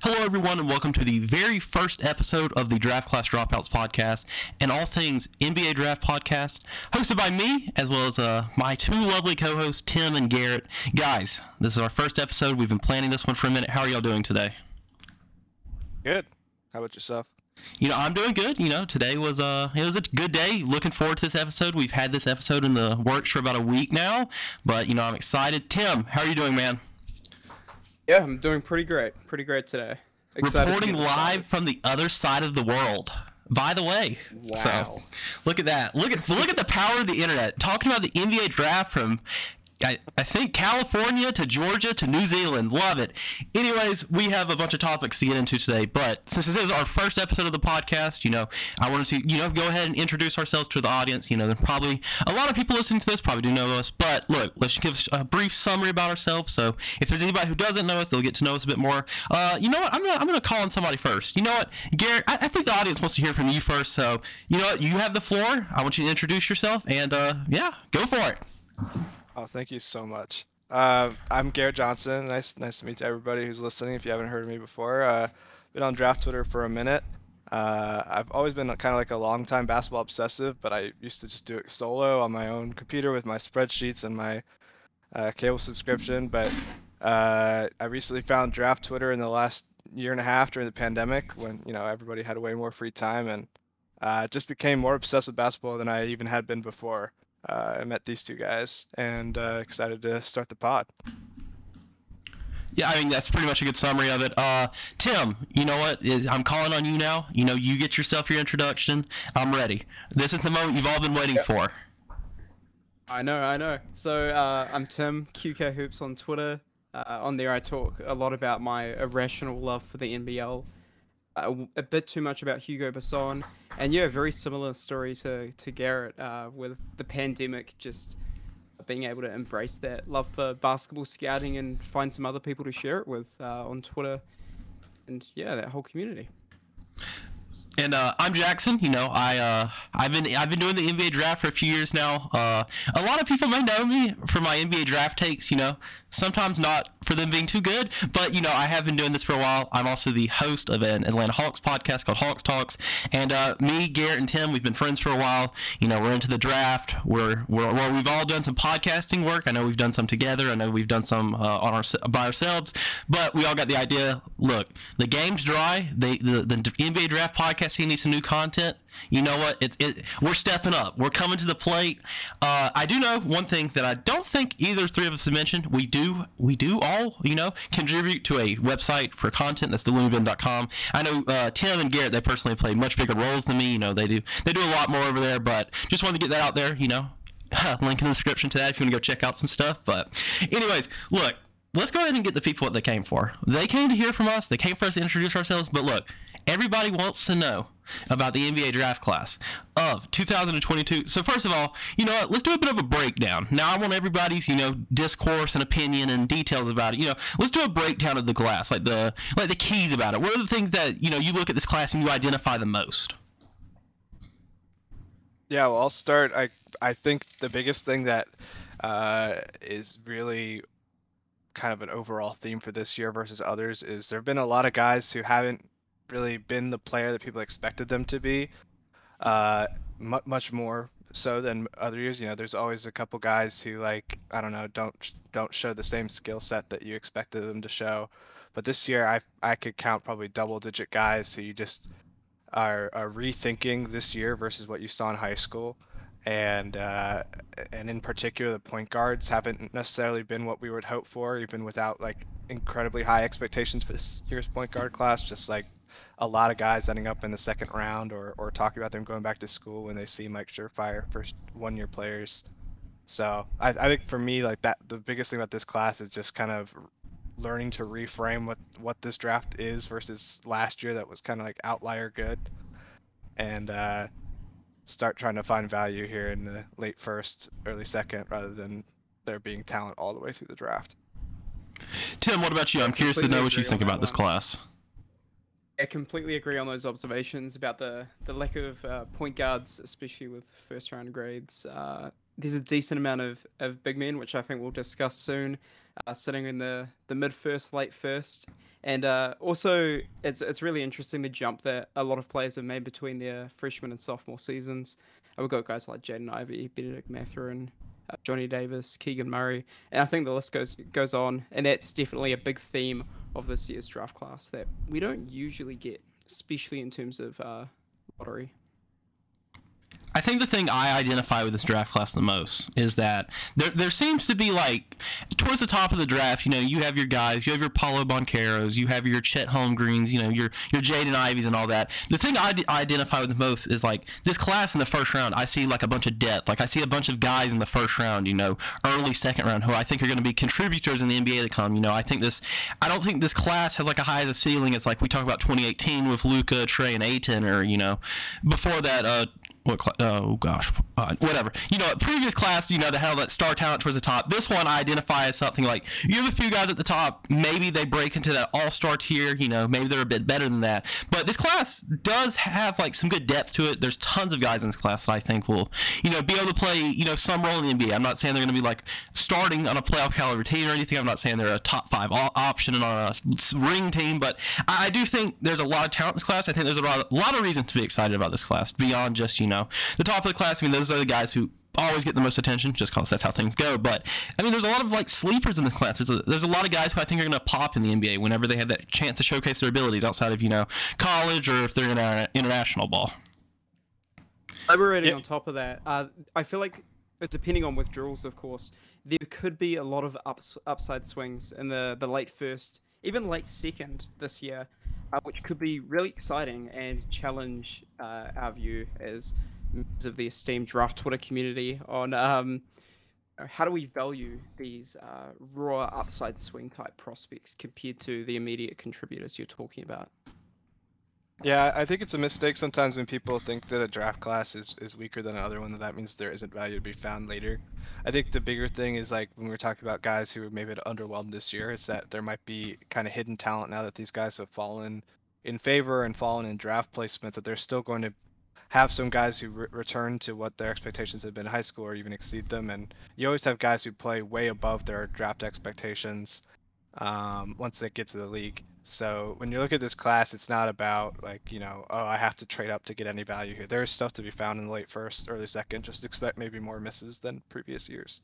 Hello, everyone, and welcome to the very first episode of the Draft Class Dropouts podcast and all things NBA Draft podcast, hosted by me as well as uh, my two lovely co-hosts, Tim and Garrett. Guys, this is our first episode. We've been planning this one for a minute. How are y'all doing today? Good. How about yourself? You know, I'm doing good. You know, today was uh it was a good day. Looking forward to this episode. We've had this episode in the works for about a week now, but you know, I'm excited. Tim, how are you doing, man? Yeah, I'm doing pretty great. Pretty great today. Excited Reporting this live from the other side of the world. By the way, so Wow. look at that. Look at look at the power of the internet. Talking about the NBA draft from I, I think California to Georgia to New Zealand. Love it. Anyways, we have a bunch of topics to get into today, but since this is our first episode of the podcast, you know, I wanted to, you know, go ahead and introduce ourselves to the audience. You know, there's probably a lot of people listening to this probably do know us, but look, let's give a brief summary about ourselves. So if there's anybody who doesn't know us, they'll get to know us a bit more. Uh, you know what? I'm gonna I'm gonna call on somebody first. You know what, Garrett? I, I think the audience wants to hear from you first. So you know what? You have the floor. I want you to introduce yourself, and uh, yeah, go for it. Oh, thank you so much. Uh, I'm Garrett Johnson. Nice, nice to meet everybody who's listening. If you haven't heard of me before, uh, been on Draft Twitter for a minute. Uh, I've always been kind of like a long time basketball obsessive, but I used to just do it solo on my own computer with my spreadsheets and my uh, cable subscription. But uh, I recently found Draft Twitter in the last year and a half during the pandemic, when you know everybody had way more free time, and uh, just became more obsessed with basketball than I even had been before. Uh, I met these two guys and uh, excited to start the pod. Yeah, I mean that's pretty much a good summary of it. Uh, Tim, you know what? Is I'm calling on you now. You know, you get yourself your introduction. I'm ready. This is the moment you've all been waiting for. I know, I know. So uh, I'm Tim QK Hoops on Twitter. Uh, on there, I talk a lot about my irrational love for the NBL. W- a bit too much about Hugo Besson, and yeah, very similar story to to Garrett uh, with the pandemic. Just being able to embrace that love for basketball scouting and find some other people to share it with uh, on Twitter, and yeah, that whole community. And uh, I'm Jackson. You know, I uh, I've been I've been doing the NBA draft for a few years now. Uh, a lot of people may know me for my NBA draft takes. You know, sometimes not for them being too good, but you know, I have been doing this for a while. I'm also the host of an Atlanta Hawks podcast called Hawks Talks, and uh, me, Garrett, and Tim, we've been friends for a while. You know, we're into the draft. We're we're well, we've all done some podcasting work. I know we've done some together. I know we've done some uh, on our by ourselves, but we all got the idea. Look, the game's dry. They the the NBA draft podcast scene needs some new content. You know what? It's it. We're stepping up. We're coming to the plate. Uh, I do know one thing that I don't think either three of us have mentioned. We do we do all you know contribute to a website for content. That's theloonybin.com. I know uh, Tim and Garrett. They personally play much bigger roles than me. You know they do they do a lot more over there. But just wanted to get that out there. You know, link in the description to that if you want to go check out some stuff. But anyways, look let's go ahead and get the people what they came for. They came to hear from us. They came for us to introduce ourselves. But look, everybody wants to know about the NBA draft class of 2022. So first of all, you know what? Let's do a bit of a breakdown. Now I want everybody's you know discourse and opinion and details about it. You know, let's do a breakdown of the class, like the like the keys about it. What are the things that you know you look at this class and you identify the most? Yeah, well, I'll start. I I think the biggest thing that uh, is really kind of an overall theme for this year versus others is there have been a lot of guys who haven't really been the player that people expected them to be. Uh, mu- much more so than other years. You know, there's always a couple guys who like I don't know don't don't show the same skill set that you expected them to show. But this year, I I could count probably double digit guys who you just are, are rethinking this year versus what you saw in high school. And uh, and in particular, the point guards haven't necessarily been what we would hope for, even without like incredibly high expectations for this year's point guard class. Just like a lot of guys ending up in the second round, or or talking about them going back to school when they seem like surefire first one year players. So I, I think for me, like that, the biggest thing about this class is just kind of learning to reframe what what this draft is versus last year that was kind of like outlier good, and uh, start trying to find value here in the late first, early second, rather than there being talent all the way through the draft. Tim, what about you? I'm curious to know what you think on that about this class. I completely agree on those observations about the, the lack of uh, point guards, especially with first round grades. Uh, there's a decent amount of, of big men, which I think we'll discuss soon, uh, sitting in the, the mid first, late first. And uh, also, it's it's really interesting the jump that a lot of players have made between their freshman and sophomore seasons. Uh, we've got guys like Jaden Ivey, Benedict Mathurin, uh, Johnny Davis, Keegan Murray, and I think the list goes goes on. And that's definitely a big theme of this year's draft class that we don't usually get, especially in terms of uh, lottery. I think the thing I identify with this draft class the most is that there, there seems to be like towards the top of the draft, you know, you have your guys, you have your Paolo Bancheros, you have your Chet Holmgreens, you know, your your Jaden Iveys and all that. The thing I, I identify with the most is like this class in the first round. I see like a bunch of depth. Like I see a bunch of guys in the first round, you know, early second round who I think are going to be contributors in the NBA to come. You know, I think this. I don't think this class has like a high as a ceiling. It's like we talk about 2018 with Luka, Trae, and Ayton, or you know, before that, uh, what cl- oh gosh, uh, whatever. You know, previous class, you know, the hell that star talent towards the top. This one I identify as something like you have a few guys at the top. Maybe they break into that all star tier. You know, maybe they're a bit better than that. But this class does have like some good depth to it. There's tons of guys in this class that I think will, you know, be able to play, you know, some role in the NBA. I'm not saying they're going to be like starting on a playoff caliber team or anything. I'm not saying they're a top five option on a ring team, but I, I do think there's a lot of talent in this class. I think there's a lot, a lot of reasons to be excited about this class beyond just you know know, the top of the class. I mean, those are the guys who always get the most attention just because that's how things go. But I mean, there's a lot of like sleepers in the class. There's a, there's a lot of guys who I think are going to pop in the NBA whenever they have that chance to showcase their abilities outside of you know college or if they're in our international ball. Elaborating on top of that, uh, I feel like depending on withdrawals, of course, there could be a lot of ups, upside swings in the the late first, even late second this year uh, which could be really exciting and challenge uh, our view as members of the esteemed draft Twitter community on um, how do we value these uh, raw upside swing type prospects compared to the immediate contributors you're talking about. Yeah, I think it's a mistake sometimes when people think that a draft class is, is weaker than another one, that that means there isn't value to be found later. I think the bigger thing is like when we're talking about guys who were maybe underwhelmed this year, is that there might be kind of hidden talent now that these guys have fallen in favor and fallen in draft placement, that they're still going to have some guys who re- return to what their expectations have been in high school or even exceed them. And you always have guys who play way above their draft expectations um, once they get to the league. So when you look at this class, it's not about like you know, oh, I have to trade up to get any value here. There's stuff to be found in the late first, early second. Just expect maybe more misses than previous years.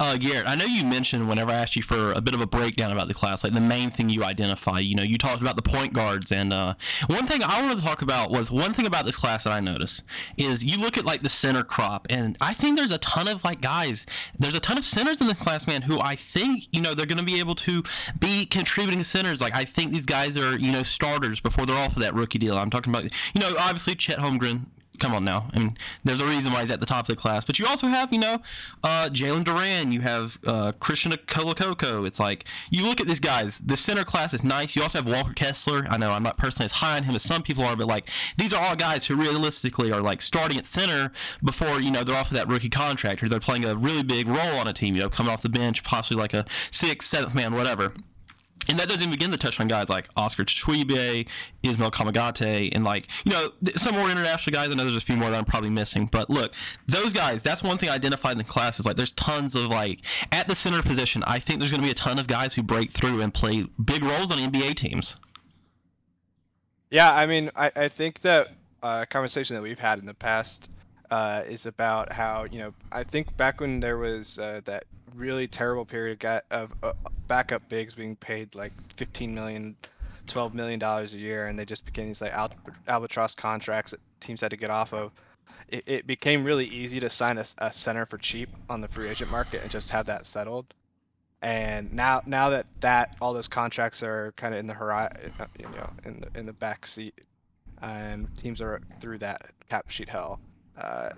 Uh, Garrett, I know you mentioned whenever I asked you for a bit of a breakdown about the class, like the main thing you identify. You know, you talked about the point guards, and uh, one thing I wanted to talk about was one thing about this class that I noticed is you look at like the center crop, and I think there's a ton of like guys. There's a ton of centers in the class, man, who I think you know they're going to be able to be contributing centers. Like I think these guys are you know starters before they're off of that rookie deal. I'm talking about you know obviously Chet Holmgren, come on now. I mean, there's a reason why he's at the top of the class. But you also have, you know, uh, Jalen Duren. You have uh, Christian Kolokoko. It's like you look at these guys. The center class is nice. You also have Walker Kessler. I know I'm not personally as high on him as some people are, but like these are all guys who realistically are like starting at center before you know they're off of that rookie contract or they're playing a really big role on a team. You know, coming off the bench, possibly like a sixth, seventh man, whatever. And that doesn't even begin to touch on guys like Oscar Tshiebwe, Ismail Kamagate, and like, you know, some more international guys. I know there's a few more that I'm probably missing. But look, those guys, that's one thing I identified in the class is like there's tons of like, at the center position, I think there's going to be a ton of guys who break through and play big roles on NBA teams. Yeah, I mean, I, I think that uh, conversation that we've had in the past uh, is about how, you know, I think back when there was uh, that really terrible period of uh, backup bigs being paid like 15 million 12 million dollars a year and they just became these like albatross contracts that teams had to get off of. It, it became really easy to sign a, a, center for cheap on the free agent market and just have that settled. And now now that that all those contracts are kind of in the horizon uh, you know in the in the back seat and teams are through that cap sheet hell uh,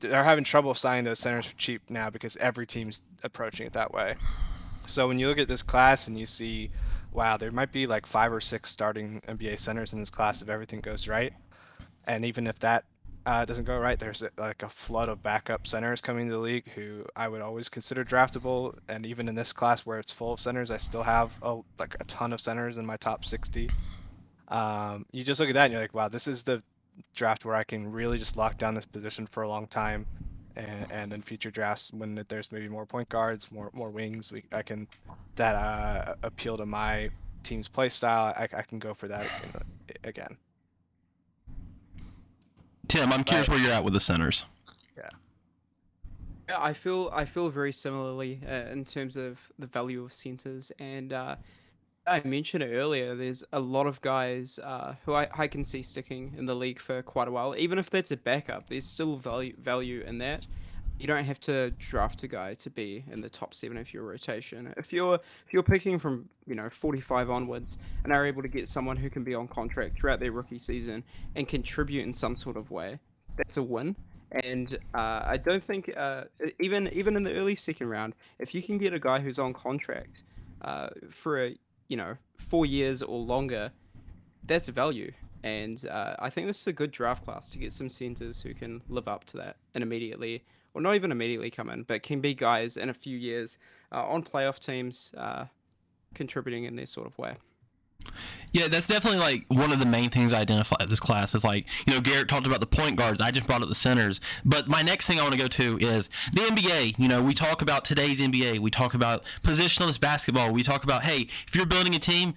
they're having trouble signing those centers for cheap now because every team's approaching it that way. So when you look at this class and you see, wow, there might be like five or six starting NBA centers in this class if everything goes right, and even if that uh, doesn't go right, there's like a flood of backup centers coming to the league who I would always consider draftable. And even in this class where it's full of centers, I still have a, like a ton of centers in my top 60. Um, you just look at that and you're like, wow, this is the draft where I can really just lock down this position for a long time and, and in future drafts when there's maybe more point guards, more more wings, we I can that uh, appeal to my team's play style. I, I can go for that again. again. Tim, I'm curious where you're at with the centers. Yeah, I feel I feel very similarly uh, in terms of the value of centers, and uh, I mentioned it earlier. There's a lot of guys uh, who I, I can see sticking in the league for quite a while. Even if that's a backup, there's still value value in that. You don't have to draft a guy to be in the top seven of your rotation. If you're if you're picking from you know 45 onwards and are able to get someone who can be on contract throughout their rookie season and contribute in some sort of way, that's a win. And uh, I don't think uh, even even in the early second round, if you can get a guy who's on contract uh, for a you know four years or longer, that's value. And uh, I think this is a good draft class to get some centers who can live up to that and immediately, or not even immediately come in, but can be guys in a few years uh, on playoff teams, uh, contributing in this sort of way. Yeah, that's definitely like one of the main things I identify at this class is like, you know, Garrett talked about the point guards. I just brought up the centers. But my next thing I want to go to is the NBA. You know, we talk about today's NBA. We talk about positionless basketball. We talk about, hey, if you're building a team,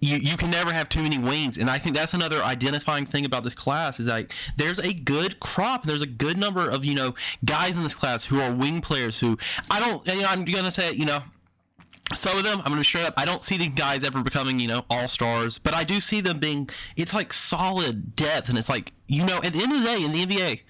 you, you can never have too many wings. And I think that's another identifying thing about this class is like there's a good crop. There's a good number of, you know, guys in this class who are wing players who I don't, you know, I'm going to say, you know, some of them, I'm going to be straight up. I don't see these guys ever becoming, you know, all stars, but I do see them being. It's like solid depth, and it's like you know, at the end of the day, in the NBA,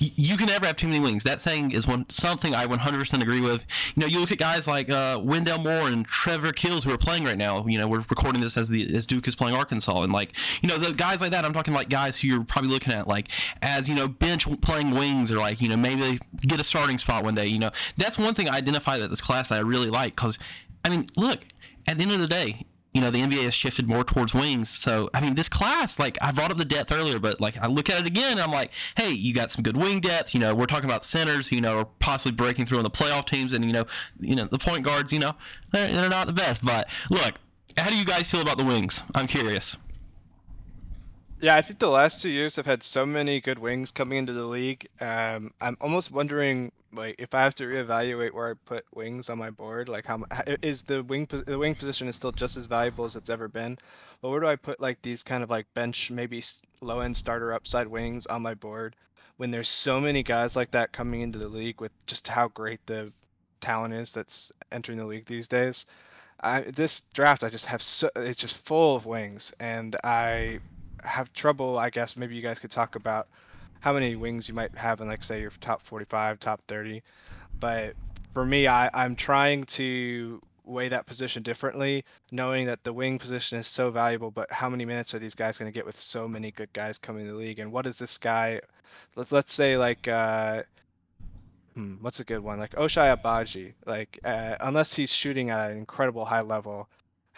y- you can never have too many wings. That saying is one something I 100% agree with. You know, you look at guys like uh, Wendell Moore and Trevor Keels who are playing right now. You know, we're recording this as the as Duke is playing Arkansas, and like you know, the guys like that. I'm talking like guys who you're probably looking at like as you know, bench playing wings or like you know maybe get a starting spot one day. You know, that's one thing I identify that this class I really like because I mean, look, at the end of the day, you know, the NBA has shifted more towards wings. So, I mean, this class, like, I brought up the depth earlier, but, like, I look at it again, I'm like, hey, you got some good wing depth. You know, we're talking about centers, you know, or possibly breaking through on the playoff teams, and, you know, you know, the point guards, you know, they're, they're not the best. But, look, how do you guys feel about the wings? I'm curious. Yeah, I think the last two years have had so many good wings coming into the league. Um, I'm almost wondering, like, if I have to reevaluate where I put wings on my board, like, how is the wing the wing position is still just as valuable as it's ever been, but where do I put like these kind of like bench, maybe low end starter upside wings on my board, when there's so many guys like that coming into the league with just how great the talent is that's entering the league these days. I, this draft I just have so it's just full of wings, and I have trouble, I guess maybe you guys could talk about how many wings you might have in like say your top 45, top 30. But for me, I, I'm trying to weigh that position differently, knowing that the wing position is so valuable, but how many minutes are these guys going to get with so many good guys coming to the league? And what is this guy? Let's let's say like uh, hmm, what's a good one? Like Ochai Agbaji. Like uh, unless he's shooting at an incredible high level,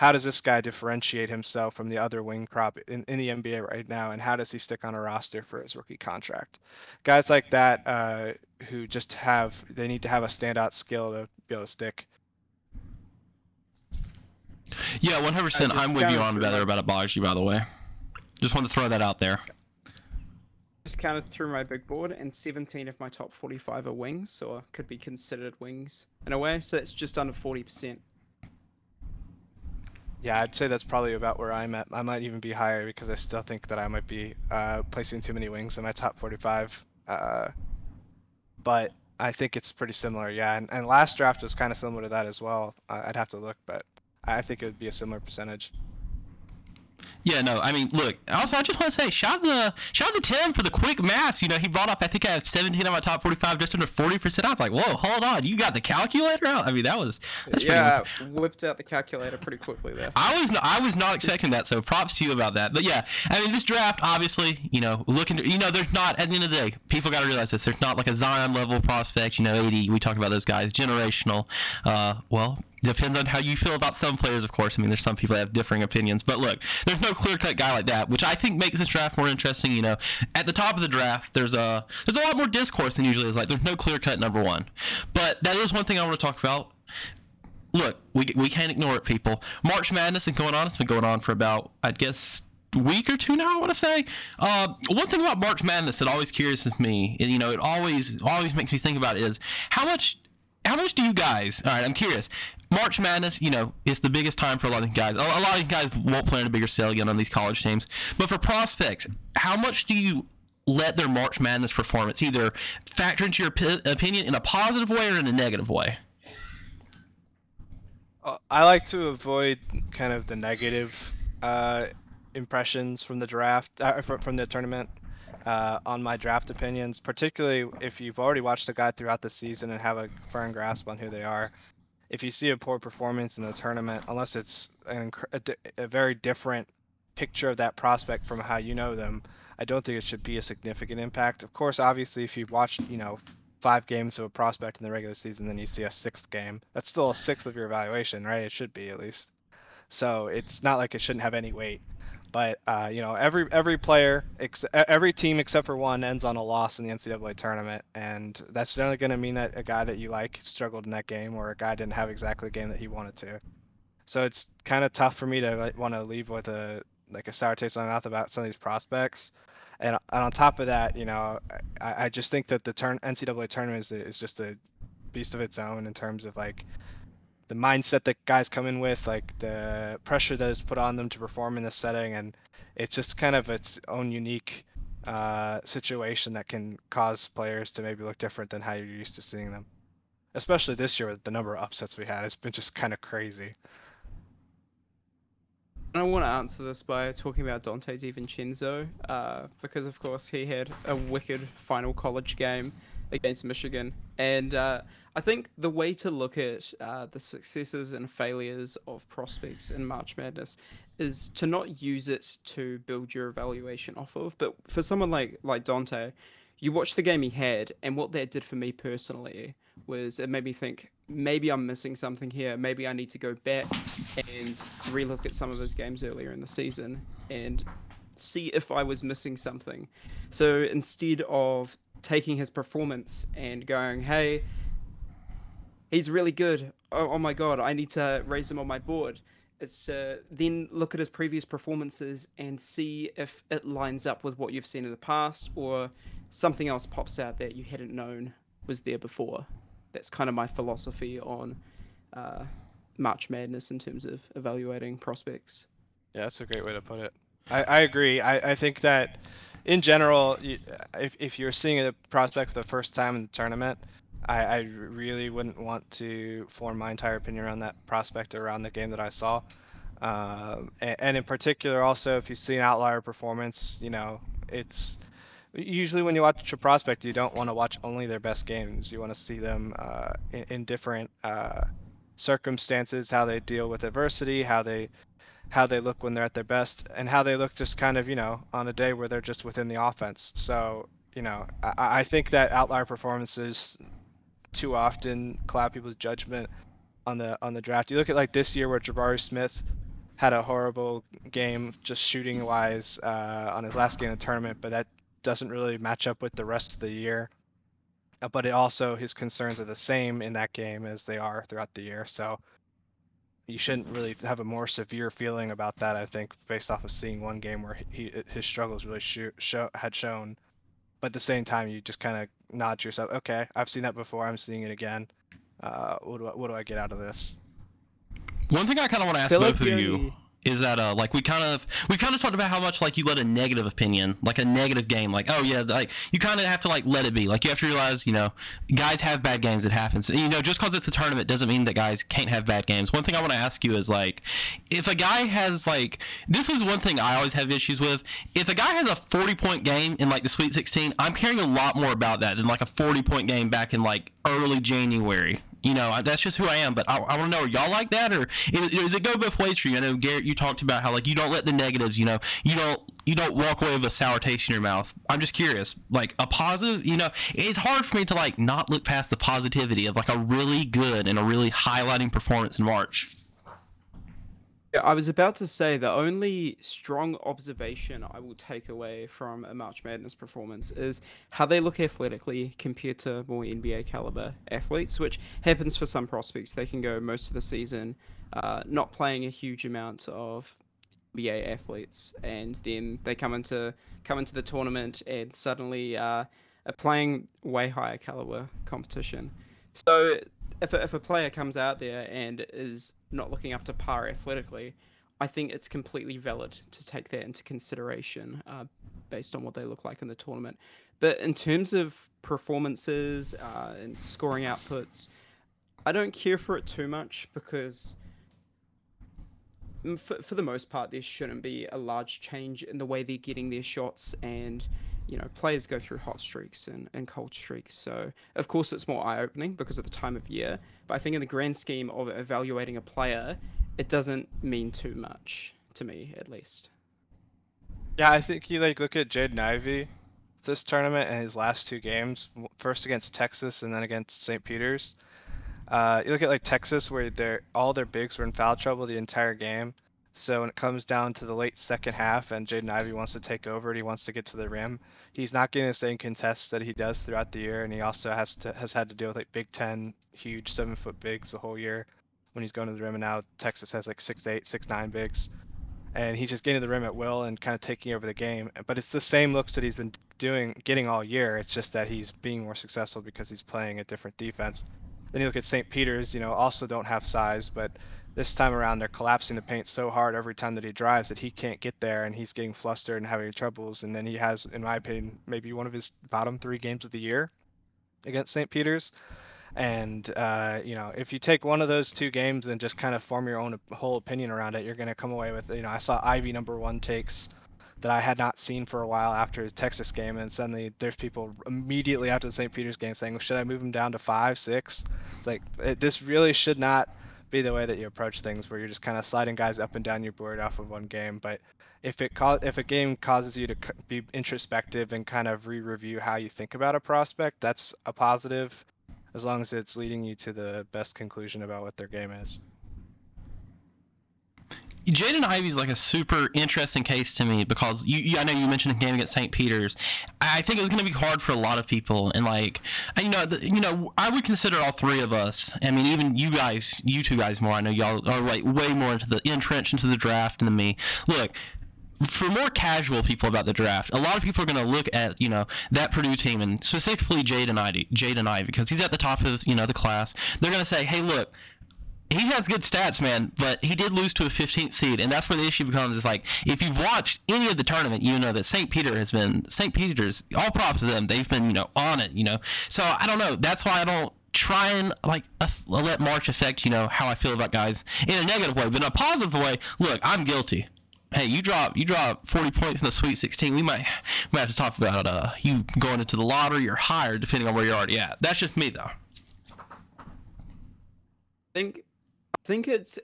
how does this guy differentiate himself from the other wing crop in, in the NBA right now, and how does he stick on a roster for his rookie contract? Guys like that uh, who just have they need to have a standout skill to be able to stick. Yeah, 100%. I'm with you on that about Agbaji, by the way. Just want to throw that out there. Just counted through my big board, and 17 of my top 45 are wings, or could be considered wings in a way. So it's just under 40%. Yeah, I'd say that's probably about where I'm at. I might even be higher because I still think that I might be uh, placing too many wings in my top 45. Uh, but I think it's pretty similar, yeah. And, and last draft was kind of similar to that as well. I'd have to look, but I think it would be a similar percentage. Yeah, no, I mean, look. Also, I just want to say, shout out the shout out to Tim for the quick maths. You know, he brought up. I think I have 17 on my top 45, just under 40 percent. I was like, whoa, hold on, you got the calculator out? I mean, that was that's yeah, whipped out the calculator pretty quickly there. I was I was not expecting that, so props to you about that. But yeah, I mean, this draft, obviously, you know, looking, to, you know, there's not at the end of the day, people got to realize this. There's not like a Zion level prospect. You know, 80. We talk about those guys, generational. Uh, well, depends on how you feel about some players, of course. I mean, there's some people that have differing opinions, but look, there's no clear cut guy like that, which I think makes this draft more interesting. You know, at the top of the draft, there's a there's a lot more discourse than usually is. Like, there's no clear cut number one, but that is one thing I want to talk about. Look, we, we can't ignore it, people. March Madness and going on. It's been going on for about, I guess, week or two now. I want to say. Uh, one thing about March Madness that always curious me, and, you know, it always always makes me think about is how much how much do you guys? All right, I'm curious. March Madness, you know, is the biggest time for a lot of guys. A, lot of guys won't play on a bigger scale again on these college teams. But for prospects, how much do you let their March Madness performance either factor into your p- opinion in a positive way or in a negative way? Uh, I like to avoid kind of the negative uh, impressions from the draft, uh, from the tournament, uh, on my draft opinions. Particularly if you've already watched a guy throughout the season and have a firm grasp on who they are. If you see a poor performance in the tournament, unless it's an, a, a very different picture of that prospect from how you know them, I don't think it should be a significant impact. Of course, obviously, if you've watched, you know, five games of a prospect in the regular season, then you see a sixth game. That's still a sixth of your evaluation, right? It should be at least. So it's not like it shouldn't have any weight. But uh, you know, every every player, ex- every team except for one ends on a loss in the NCAA tournament, and that's generally going to mean that a guy that you like struggled in that game, or a guy didn't have exactly the game that he wanted to. So it's kind of tough for me to like, want to leave with a like a sour taste in my mouth about some of these prospects. And, and on top of that, you know, I, I just think that the turn NCAA tournament is, is just a beast of its own in terms of like the mindset that guys come in with, like the pressure that is put on them to perform in this setting, and it's just kind of its own unique uh, situation that can cause players to maybe look different than how you're used to seeing them. Especially this year with the number of upsets we had, it's been just kind of crazy. And I want to answer this by talking about Donte DiVincenzo, uh, because of course he had a wicked final college game against Michigan, and uh, I think the way to look at uh, the successes and failures of prospects in March Madness is to not use it to build your evaluation off of. But for someone like like Donte, you watch the game he had, and what that did for me personally was it made me think maybe I'm missing something here. Maybe I need to go back and relook at some of his games earlier in the season and see if I was missing something. So instead of taking his performance and going, hey, he's really good. Oh, oh my god, I need to raise him on my board. It's uh, then look at his previous performances and see if it lines up with what you've seen in the past or something else pops out that you hadn't known was there before. That's kind of my philosophy on uh, March Madness in terms of evaluating prospects. Yeah, that's a great way to put it. I, I agree. I, I think that in general, you, if, if you're seeing a prospect for the first time in the tournament, I, I really wouldn't want to form my entire opinion around that prospect around the game that I saw. Um, and, and in particular, also, if you see an outlier performance, you know, it's usually when you watch a prospect, you don't want to watch only their best games. You want to see them uh, in, in different uh, circumstances, how they deal with adversity, how they how they look when they're at their best, and how they look just kind of you know on a day where they're just within the offense. So you know, I, I think that outlier performances too often cloud people's judgment on the on the draft. You look at like this year where Jabari Smith had a horrible game just shooting wise uh, on his last game of the tournament, but that doesn't really match up with the rest of the year. But it also his concerns are the same in that game as they are throughout the year. So you shouldn't really have a more severe feeling about that. I think based off of seeing one game where he his struggles really show, show had shown. But at the same time, you just kind of nod to yourself. Okay, I've seen that before. I'm seeing it again. Uh, what do I, what do I get out of this? One thing I kind of want to ask feel both of the you only- is that uh like we kind of we kind of talked about how much like you let a negative opinion like a negative game like oh yeah like you kind of have to like let it be. Like you have to realize you know guys have bad games it happens you know just because it's a tournament doesn't mean that guys can't have bad games. One thing i want to ask you is like if a guy has like this was one thing i always have issues with. If a guy has a 40 point game in like the sweet 16 i'm caring a lot more about that than like a 40 point game back in like early january you know, that's just who I am. But I, I want to know, are y'all like that, or is, does it go both ways for you? I know Garrett, you talked about how like you don't let the negatives, you know, you don't you don't walk away with a sour taste in your mouth. I'm just curious, like a positive, you know, it's hard for me to like not look past the positivity of like a really good and a really highlighting performance in March. Yeah, I was about to say the only strong observation I will take away from a March Madness performance is how they look athletically compared to more NBA caliber athletes, which happens for some prospects. They can go most of the season uh, not playing a huge amount of NBA athletes, and then they come into come into the tournament and suddenly uh, are playing way higher caliber competition. So if a, if a player comes out there and is not looking up to par athletically, I think it's completely valid to take that into consideration uh, based on what they look like in the tournament. But in terms of performances uh, and scoring outputs, I don't care for it too much because for, for the most part, there shouldn't be a large change in the way they're getting their shots. And, you know, players go through hot streaks and, and cold streaks. So, of course, it's more eye opening because of the time of year. But I think in the grand scheme of evaluating a player, it doesn't mean too much to me, at least. Yeah, I think you like look at Jaden Ivey this tournament and his last two games, first against Texas and then against St. Peter's. Uh, you look at like Texas, where all their bigs were in foul trouble the entire game. So when it comes down to the late second half and Jaden Ivey wants to take over and he wants to get to the rim, he's not getting the same contests that he does throughout the year, and he also has to has had to deal with like Big Ten huge seven foot bigs the whole year when he's going to the rim, and now Texas has like six eight, six nine bigs, and he's just getting to the rim at will and kind of taking over the game. But it's the same looks that he's been doing, getting all year. It's just that he's being more successful because he's playing a different defense. Then you look at St. Peter's, you know, also don't have size, but this time around they're collapsing the paint so hard every time that he drives that he can't get there and he's getting flustered and having troubles. And then he has, in my opinion, maybe one of his bottom three games of the year against St. Peter's. And uh, you know, if you take one of those two games and just kind of form your own whole opinion around it, you're going to come away with, you know, I saw Ivey number one takes that I had not seen for a while after his Texas game, and suddenly there's people immediately after the St. Peter's game saying, "Should I move him down to five, six? like it, this really should not be the way that you approach things, where you're just kind of sliding guys up and down your board off of one game. But if it co- if a game causes you to be introspective and kind of re-review how you think about a prospect, that's a positive, as long as it's leading you to the best conclusion about what their game is. Jaden Ivey's like a super interesting case to me because you, you I know you mentioned the game against St. Peter's. I think it was going to be hard for a lot of people, and like you know, the, you know, I would consider all three of us. I mean, even you guys, you two guys more. I know y'all are like way more into the entrenched into the draft than me. Look, for more casual people about the draft, a lot of people are going to look at you know that Purdue team and specifically Jaden Ivey, Jaden Ivey, because he's at the top of you know the class. They're going to say, hey, look, he has good stats, man, but he did lose to a 15th seed, and that's where the issue becomes. Is like if you've watched any of the tournament, you know that St. Peter has been St. Peter's. All props to them; they've been you know on it. You know, so I don't know. That's why I don't try and like uh, let March affect you know how I feel about guys in a negative way, but in a positive way. Look, I'm guilty. Hey, you drop you drop 40 points in the Sweet 16. We might might have to talk about uh, you going into the lottery or higher, depending on where you're already at. That's just me, though. I think I think it's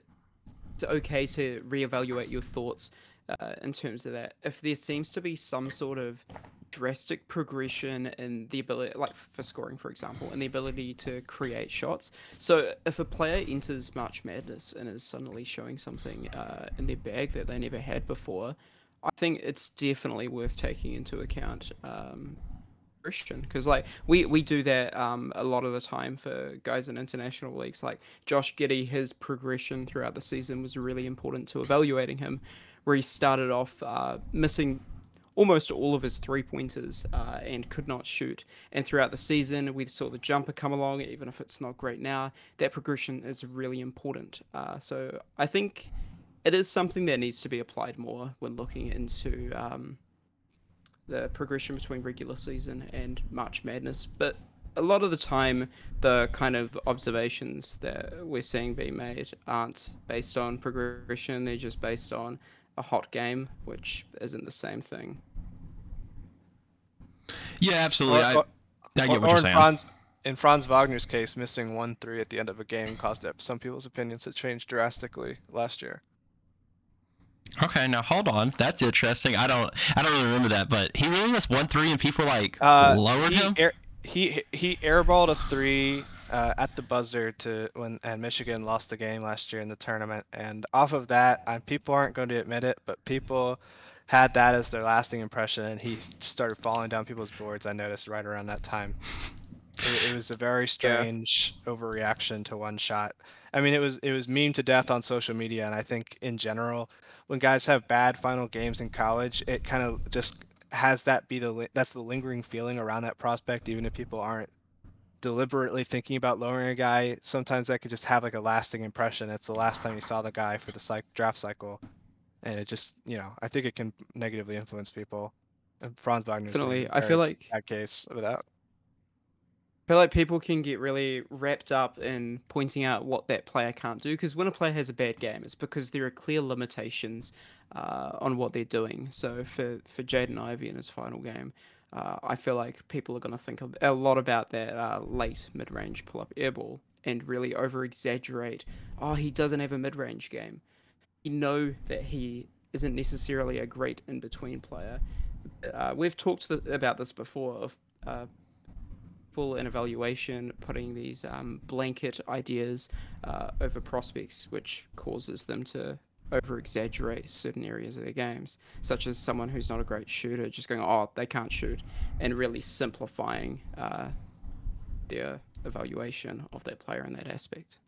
it's okay to reevaluate your thoughts uh, in terms of that. If there seems to be some sort of drastic progression in the ability, like for scoring, for example, and the ability to create shots. So if a player enters March Madness and is suddenly showing something uh, in their bag that they never had before, I think it's definitely worth taking into account um, Christian because like we we do that um a lot of the time for guys in international leagues. Like Josh Giddey his progression throughout the season was really important to evaluating him where he started off uh, missing almost all of his three pointers uh, and could not shoot. And throughout the season we saw the jumper come along even if it's not great now. That progression is really important. Uh, so I think it is something that needs to be applied more when looking into um, the progression between regular season and March Madness, but a lot of the time, the kind of observations that we're seeing being made aren't based on progression, they're just based on a hot game, which isn't the same thing. Yeah, absolutely. Or, I, I get or, what you're saying. Franz, in Franz Wagner's case, missing 1 3 at the end of a game caused some people's opinions to change drastically last year. Okay, now hold on. That's interesting. I don't I don't really remember that, but he really missed one three and people like uh, lowered he him. Air, he he airballed a three uh, at the buzzer to when and Michigan lost the game last year in the tournament. And off of that, uh, people aren't going to admit it, but people had that as their lasting impression, and he started falling down people's boards. I noticed right around that time. It, it was a very strange yeah. overreaction to one shot. I mean, it was it was meme to death on social media, and I think in general when guys have bad final games in college, it kind of just has that be the that's the lingering feeling around that prospect, even if people aren't deliberately thinking about lowering a guy. Sometimes that could just have like a lasting impression. It's the last time you saw the guy for the cyc- draft cycle, and it just you know I think it can negatively influence people. And Franz Wagner. Definitely. I feel like that case of that. I feel like people can get really wrapped up in pointing out what that player can't do because when a player has a bad game, it's because there are clear limitations uh, on what they're doing. So for for Jaden Ivey in his final game, uh, I feel like people are going to think a lot about that uh, late mid range pull up airball and really over exaggerate. Oh, he doesn't have a mid range game. You know that he isn't necessarily a great in between player. Uh, we've talked about this before of uh, an evaluation, putting these um, blanket ideas uh, over prospects, which causes them to over exaggerate certain areas of their games, such as someone who's not a great shooter just going, oh, they can't shoot, and really simplifying uh, their evaluation of their player in that aspect.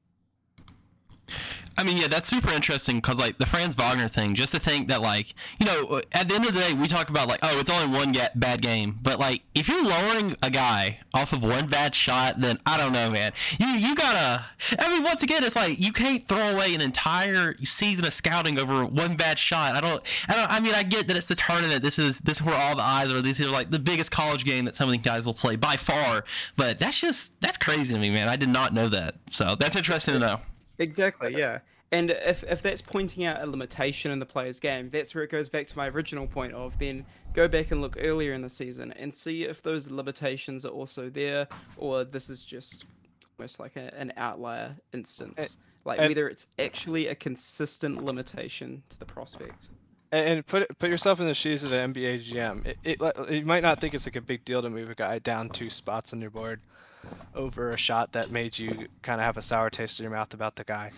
I mean, yeah, that's super interesting because like the Franz Wagner thing. Just to think that like you know, uh, at the end of the day, we talk about like oh, it's only one bad game, but like if you're lowering a guy off of one bad shot, then I don't know, man. You you gotta. I mean, once again, it's like you can't throw away an entire season of scouting over one bad shot. I don't. I don't. I mean, I get that it's the tournament. This is this is where all the eyes are. These are like the biggest college game that some of these guys will play by far. But that's just that's crazy to me, man. I did not know that. So that's interesting to know. Exactly, uh, yeah. And if, if that's pointing out a limitation in the player's game, that's where it goes back to my original point of then go back and look earlier in the season and see if those limitations are also there or this is just almost like a, an outlier instance. like and, whether it's actually a consistent limitation to the prospect. And put put yourself in the shoes of an NBA GM. It, it, you might not think it's like a big deal to move a guy down two spots on your board over a shot that made you kind of have a sour taste in your mouth about the guy.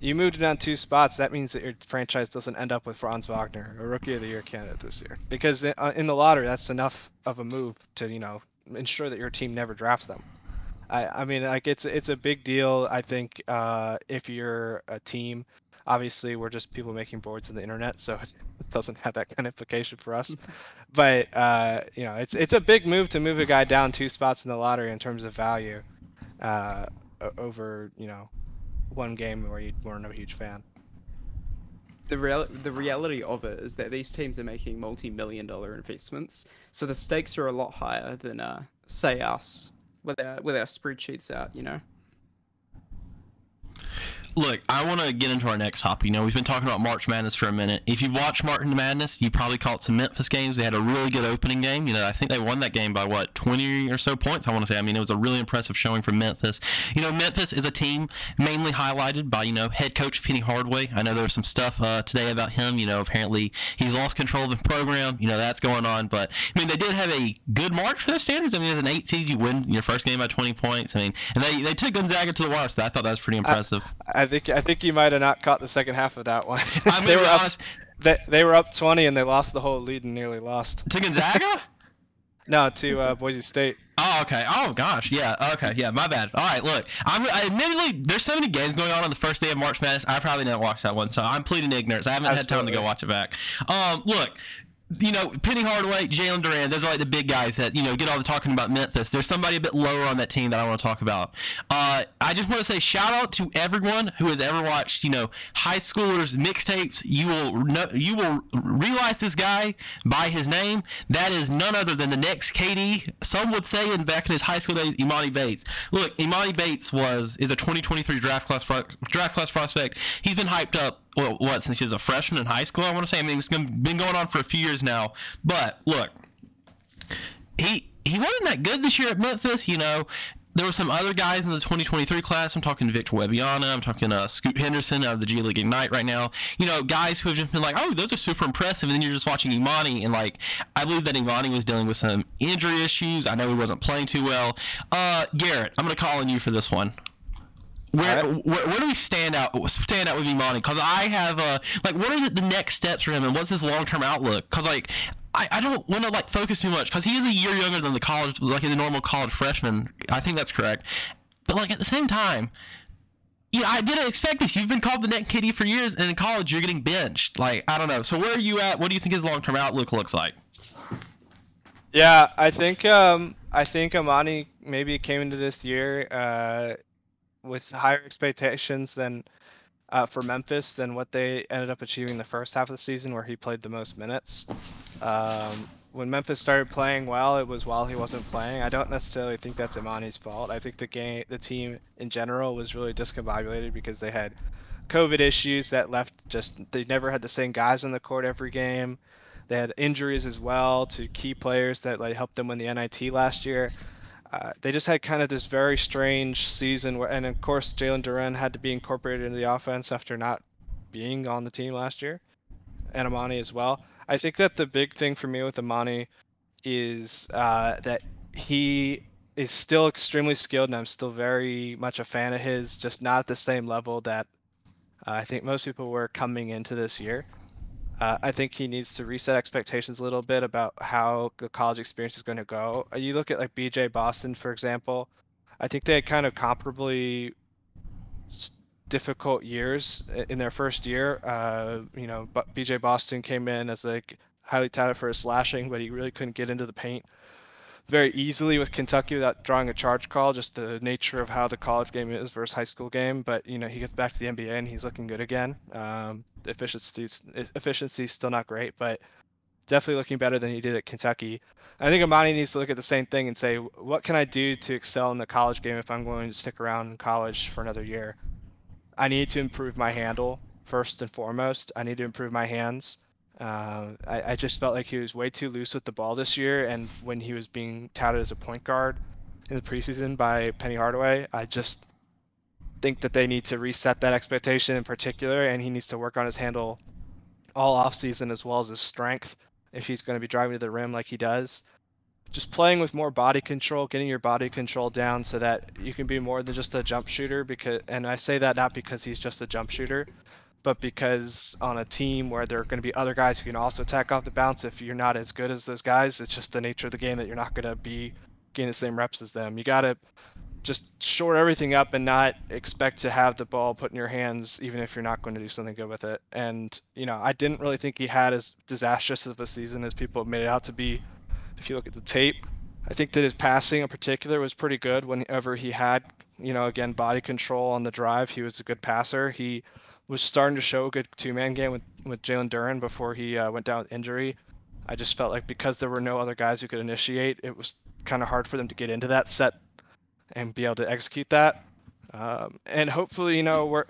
You moved it down two spots. That means that your franchise doesn't end up with Franz Wagner, a Rookie of the Year candidate this year, because uh, in the lottery, that's enough of a move to you know ensure that your team never drafts them. I, I mean, like it's it's a big deal. I think uh, if you're a team Obviously, we're just people making boards on the internet, so it doesn't have that kind of implication for us. but uh, you know, it's it's a big move to move a guy down two spots in the lottery in terms of value, uh, over you know, one game where you weren't a huge fan. The real the reality of it is that these teams are making multi-million dollar investments, so the stakes are a lot higher than uh, say us with our with our spreadsheets out, you know. Look, I want to get into our next topic. You know, we've been talking about March Madness for a minute. If you've watched March Madness, you probably caught some Memphis games. They had a really good opening game. You know, I think they won that game by what, 20 or so points, I want to say. I mean, it was a really impressive showing from Memphis. You know, Memphis is a team mainly highlighted by, you know, head coach Penny Hardaway. I know there was some stuff uh, today about him. You know, apparently he's lost control of the program. You know, that's going on. But, I mean, they did have a good March for their standards. I mean, as an eight seed, you win your first game by 20 points. I mean, and they, they took Gonzaga to the wire, so I thought that was pretty impressive. I, think I think you might have not caught the second half of that one. I mean, they were honest, up, they, they were up 20 and they lost the whole lead and nearly lost. To Gonzaga? no, to uh, Boise State. Oh, okay. Oh, gosh. Yeah. Okay. Yeah. My bad. All right. Look, I'm I, admittedly there's so many games going on on the first day of March Madness. I probably didn't watch that one, so I'm pleading ignorance. I haven't Absolutely. had time to go watch it back. Um, look, you know, Penny Hardaway, Jalen Duren, those are like the big guys that, you know, get all the talking about Memphis. There's somebody a bit lower on that team that I want to talk about. Uh, I just want to say shout out to everyone who has ever watched, you know, high schoolers mixtapes. You will know, you will realize this guy by his name. That is none other than the next KD. Some would say in back in his high school days, Emoni Bates. Look, Emoni Bates was is a 2023 draft class draft class prospect. He's been hyped up well, what since he was a freshman in high school. I want to say. I mean, it's been going on for a few years now. But look, he he wasn't that good this year at Memphis. You know, there were some other guys in the 2023 class. I'm talking Victor Wembanyama. I'm talking uh, Scoot Henderson out of the G League Ignite right now. You know, guys who have just been like, oh, those are super impressive. And then you're just watching Emoni. and like, I believe that Emoni was dealing with some injury issues. I know he wasn't playing too well. Uh, Garrett, I'm going to call on you for this one. Where, right. where, where do we stand out stand out with Emoni? Because I have uh like what are the next steps for him and what's his long term outlook? Because like I, I don't want to like focus too much because he is a year younger than the college like the normal college freshman. I think that's correct. But like at the same time, Yeah, I didn't expect this. You've been called the next KD for years, and in college you're getting benched. Like I don't know. So where are you at? What do you think his long term outlook looks like? Yeah, I think um I think Emoni maybe came into this year uh with higher expectations than uh for Memphis than what they ended up achieving the first half of the season where he played the most minutes. Um when Memphis started playing well, it was while he wasn't playing. I don't necessarily think that's Emoni's fault. I think the game the team in general was really discombobulated because they had COVID issues that left just they never had the same guys on the court every game. They had injuries as well to key players that like helped them win the NIT last year. Uh, they just had kind of this very strange season where, and of course Jalen Duren had to be incorporated into the offense after not being on the team last year, and Emoni as well. I think that the big thing for me with Emoni is uh, that he is still extremely skilled, and I'm still very much a fan of his. Just not at the same level that uh, I think most people were coming into this year. Uh, I think he needs to reset expectations a little bit about how the college experience is going to go. Uh, You look at like BJ Boston, for example. I think they had kind of comparably difficult years in their first year. Uh, you know, BJ Boston came in as like highly touted for his slashing, but he really couldn't get into the paint very easily with Kentucky without drawing a charge call. Just the nature of how the college game is versus high school game. But you know, he gets back to the NBA and he's looking good again. Um, efficiency's still not great, but definitely looking better than he did at Kentucky. I think Emoni needs to look at the same thing and say, what can I do to excel in the college game if I'm going to stick around in college for another year? I need to improve my handle first and foremost. I need to improve my hands. Uh, I, I just felt like he was way too loose with the ball this year, and when he was being touted as a point guard in the preseason by Penny Hardaway, I just think that they need to reset that expectation in particular, and he needs to work on his handle all offseason as well as his strength if he's going to be driving to the rim like he does. Just playing with more body control, getting your body control down so that you can be more than just a jump shooter. Because, and I say that not because he's just a jump shooter, but because on a team where there are going to be other guys who can also attack off the bounce, if you're not as good as those guys, it's just the nature of the game that you're not going to be getting the same reps as them. You got to just shore everything up and not expect to have the ball put in your hands, even if you're not going to do something good with it. And, you know, I didn't really think he had as disastrous of a season as people made it out to be. If you look at the tape, I think that his passing in particular was pretty good whenever he had, you know, again, body control on the drive. He was a good passer. He was starting to show a good two man game with, with Jalen Duren before he uh, went down with injury. I just felt like because there were no other guys who could initiate, it was kind of hard for them to get into that set and be able to execute that. Um, and hopefully, you know,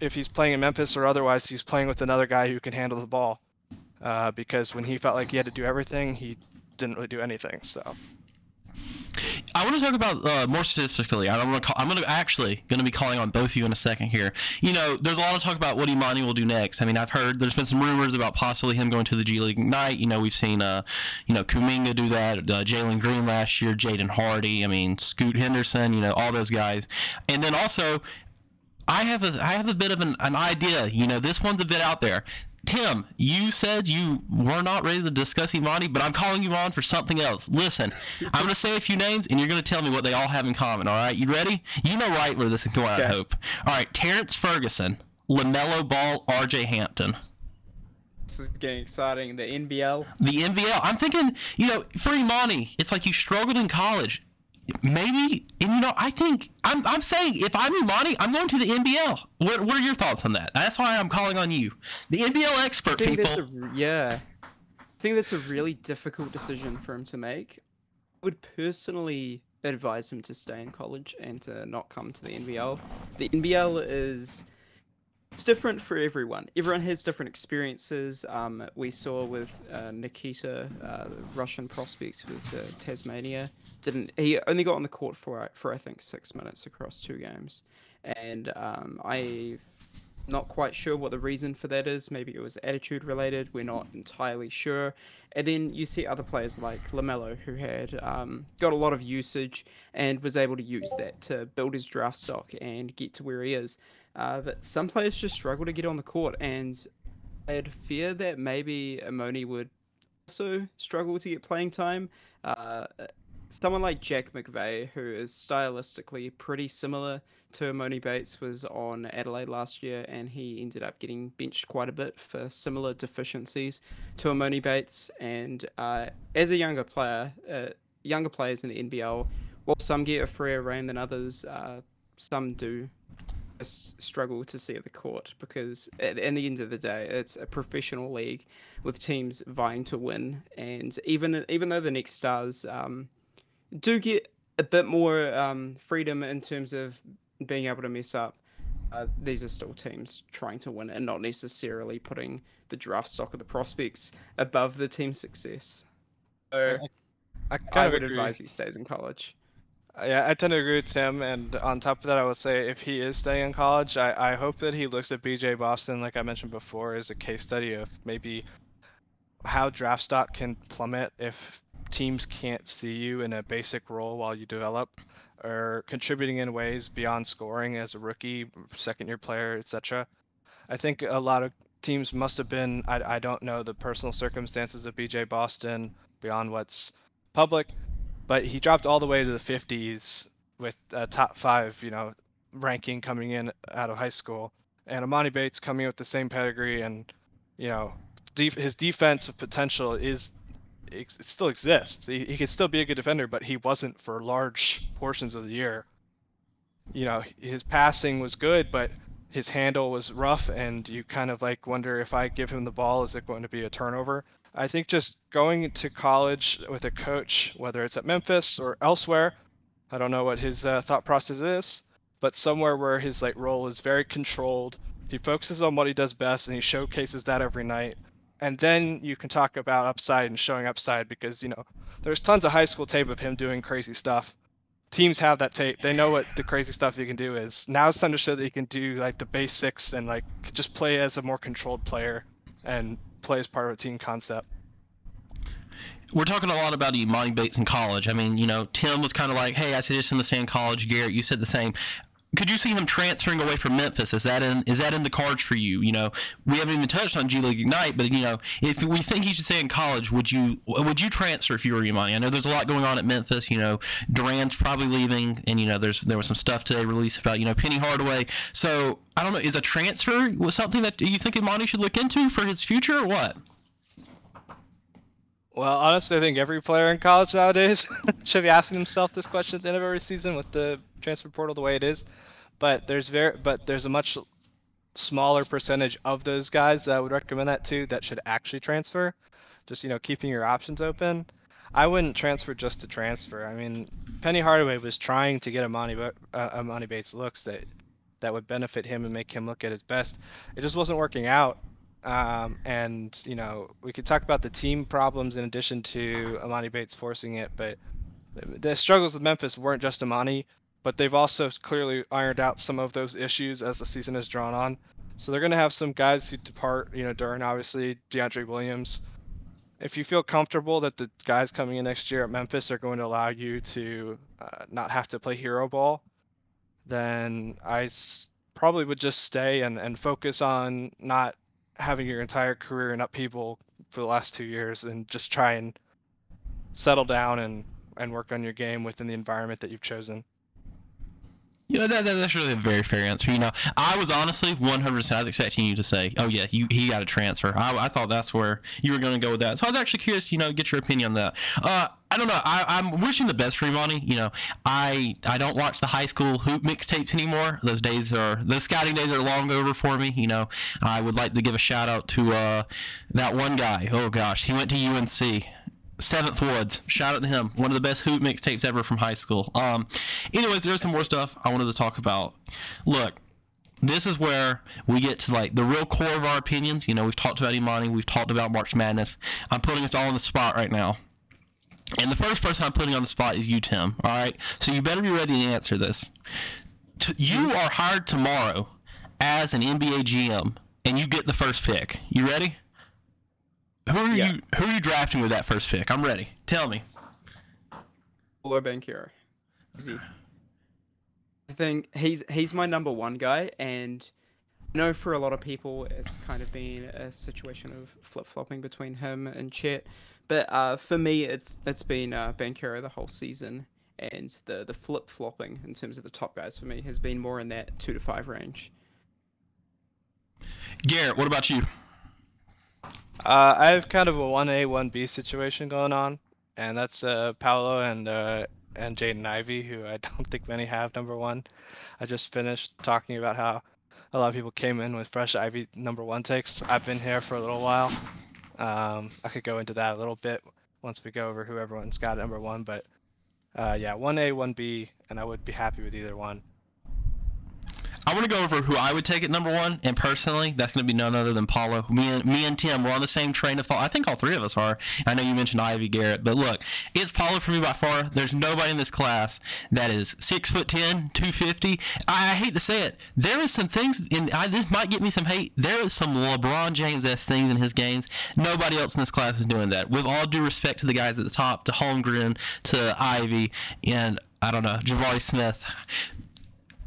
if he's playing in Memphis or otherwise, he's playing with another guy who can handle the ball. Uh, because when he felt like he had to do everything, he didn't really do anything. So I want to talk about uh, more specifically. I'm going to call, I'm going to actually going to be calling on both of you in a second here. You know, there's a lot of talk about what Emoni will do next. I mean, I've heard there's been some rumors about possibly him going to the G League Ignite. You know, we've seen uh, you know, Kuminga do that, uh, Jalen Green last year, Jaden Hardy. I mean, Scoot Henderson. You know, all those guys, and then also. I have a I have a bit of an, an idea. You know, this one's a bit out there. Tim, you said you were not ready to discuss Emoni, but I'm calling you on for something else. Listen, I'm going to say a few names, and you're going to tell me what they all have in common. All right, you ready? You know right where this is going. I hope. All right, Terrence Ferguson, Lamelo Ball, R.J. Hampton. This is getting exciting. The NBL. The NVL. I'm thinking, you know, for Imani, it's like you struggled in college. Maybe, and you know, I think I'm, I'm saying if I'm Emoni, I'm going to the NBL. What, what are your thoughts on that? That's why I'm calling on you, the NBL expert, I think people. that's a yeah. I think that's a really difficult decision for him to make. I would personally advise him to stay in college and to not come to the NBL. The NBL is it's different for everyone. Everyone has different experiences. Um, we saw with uh, Nikita, uh, the Russian prospect with uh, Tasmania, didn't he only got on the court for for I think six minutes across two games, and um, I not quite sure what the reason for that is. Maybe it was attitude related. We're not entirely sure. And then you see other players like Lamelo, who had um, got a lot of usage and was able to use that to build his draft stock and get to where he is. Uh, but some players just struggle to get on the court, and I'd fear that maybe Emoni would also struggle to get playing time. Uh, someone like Jack McVeigh, who is stylistically pretty similar to Emoni Bates, was on Adelaide last year, and he ended up getting benched quite a bit for similar deficiencies to Emoni Bates. And uh, as a younger player, uh, younger players in the NBL, while some get a freer reign than others, uh, some do struggle to see at the court because at, at the end of the day, it's a professional league with teams vying to win, and even even though the next stars um, do get a bit more um, freedom in terms of being able to mess up. Uh, these are still teams trying to win and not necessarily putting the draft stock of the prospects above the team's success. So I, I, I would agree. advise he stays in college. Yeah, I tend to agree with Tim. And on top of that, I would say if he is staying in college, I, I hope that he looks at BJ Boston, like I mentioned before, as a case study of maybe how draft stock can plummet if teams can't see you in a basic role while you develop or contributing in ways beyond scoring as a rookie, second year player, etc. I think a lot of teams must have been, I, I don't know the personal circumstances of BJ Boston beyond what's public, but he dropped all the way to the 50s with a top five, you know, ranking coming in out of high school. And Emoni Bates coming with the same pedigree and, you know, his defensive potential is it still exists. He, he could still be a good defender, but he wasn't for large portions of the year. You know, his passing was good, but his handle was rough, and you kind of like wonder if I give him the ball, is it going to be a turnover? I think just going to college with a coach, whether it's at Memphis or elsewhere, I don't know what his uh, thought process is, but somewhere where his like role is very controlled, he focuses on what he does best, and he showcases that every night and then you can talk about upside and showing upside because you know there's tons of high school tape of him doing crazy stuff. Teams have that tape. They know what the crazy stuff you can do is. Now it's time to show that you can do like the basics and like just play as a more controlled player and play as part of a team concept. We're talking a lot about Emoni Bates in college. I mean, you know, Tim was kind of like, "Hey, I see this in the same college." Garrett, you said the same could you see him transferring away from Memphis? Is that in is that in the cards for you? You know, we haven't even touched on G League Ignite, but you know, if we think he should stay in college, would you would you transfer if you were Emoni? I know there's a lot going on at Memphis. You know, Duren's probably leaving, and you know, there's there was some stuff today released about you know Penny Hardaway. So I don't know, is a transfer something that you think Emoni should look into for his future, or what? Well, honestly, I think every player in college nowadays should be asking himself this question at the end of every season with the transfer portal the way it is. But there's very, but there's a much smaller percentage of those guys that I would recommend that to that should actually transfer. Just you know, keeping your options open. I wouldn't transfer just to transfer. I mean, Penny Hardaway was trying to get Emoni, uh, Emoni Bates looks that that would benefit him and make him look at his best. It just wasn't working out. Um, and you know, we could talk about the team problems in addition to Emoni Bates forcing it, but the struggles with Memphis weren't just Emoni, but they've also clearly ironed out some of those issues as the season has drawn on. So they're going to have some guys who depart, you know, during obviously DeAndre Williams. If you feel comfortable that the guys coming in next year at Memphis are going to allow you to uh, not have to play hero ball, then I s- probably would just stay and, and focus on not having your entire career in upheaval for the last two years and just try and settle down and, and work on your game within the environment that you've chosen. You know that, that, that's really a very fair answer. You know, I was honestly 100. percent I was expecting you to say, "Oh yeah, you, he got a transfer." I, I thought that's where you were going to go with that. So I was actually curious, you know, get your opinion on that. Uh, I don't know. I, am wishing the best for Emoni. You know, I I don't watch the high school hoop mixtapes anymore. Those days are those scouting days are long over for me. You know, I would like to give a shout out to uh, that one guy. Oh gosh, he went to UNC. Seventh Woods. Shout out to him. One of the best hoop mixtapes ever from high school. Um, anyways, there's some more stuff I wanted to talk about. Look, this is where we get to like the real core of our opinions. You know, we've talked about Emoni, we've talked about March Madness. I'm putting us all on the spot right now. And the first person I'm putting on the spot is you, Tim. All right. So you better be ready to answer this. you are hired tomorrow as an NBA GM, and you get the first pick. You ready? Who are yeah. you? Who are you drafting with that first pick? I'm ready. Tell me. Paolo Banchero. I think he's he's my number one guy, and I know for a lot of people it's kind of been a situation of flip flopping between him and Chet, but uh, for me it's it's been uh, Banchero the whole season, and the the flip flopping in terms of the top guys for me has been more in that two to five range. Garrett, what about you? Uh, I have kind of a one A one B situation going on, and that's uh Paolo and uh and Jaden Ivey, who I don't think many have number one. I just finished talking about how a lot of people came in with fresh Ivey number one takes. I've been here for a little while. Um, I could go into that a little bit once we go over who everyone's got number one, but uh, yeah, one A, one B, and I would be happy with either one. I want to go over who I would take at number one, and personally, that's going to be none other than Paolo. Me and me and Tim, we're on the same train of thought. I think all three of us are. I know you mentioned Ivey Garrett, but look, it's Paolo for me by far. There's nobody in this class that is six foot ten, two fifty. I, I hate to say it, there is some things, and I, this might get me some hate. There is some LeBron James s things in his games. Nobody else in this class is doing that. With all due respect to the guys at the top, to Holmgren, to Ivey, and I don't know, Jabari Smith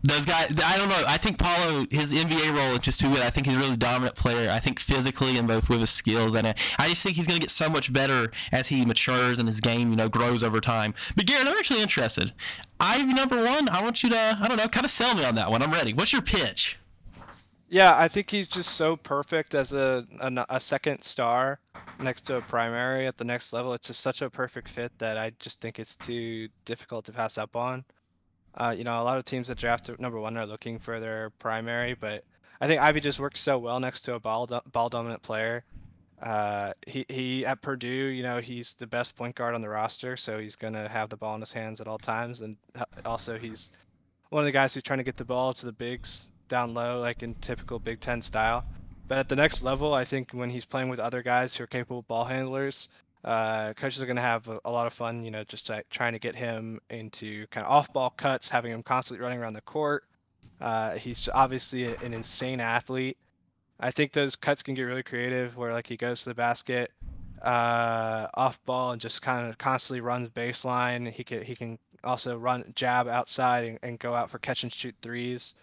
those guys, I don't know. I think Paolo, his NBA role is just too good. I think he's a really dominant player. I think physically and both with his skills, and uh, I just think he's going to get so much better as he matures and his game, you know, grows over time. But Garrett, I'm actually interested. I number one. I want you to, I don't know, kind of sell me on that one. I'm ready. What's your pitch? Yeah, I think he's just so perfect as a, a a second star next to a primary at the next level. It's just such a perfect fit that I just think it's too difficult to pass up on. Uh, you know, a lot of teams that draft number one are looking for their primary, but I think Ivey just works so well next to a ball do- ball dominant player. Uh, he he at Purdue, you know, he's the best point guard on the roster, so he's gonna have the ball in his hands at all times, and also he's one of the guys who's trying to get the ball to the bigs down low, like in typical Big Ten style. But at the next level, I think when he's playing with other guys who are capable ball handlers, uh, coaches are going to have a, a, lot of fun, you know, just trying to get him into kind of off-ball cuts, having him constantly running around the court. Uh, he's obviously an insane athlete. I think those cuts can get really creative, where like he goes to the basket, uh, off ball, and just kind of constantly runs baseline. He can he can also run jab outside and, and go out for catch and shoot threes.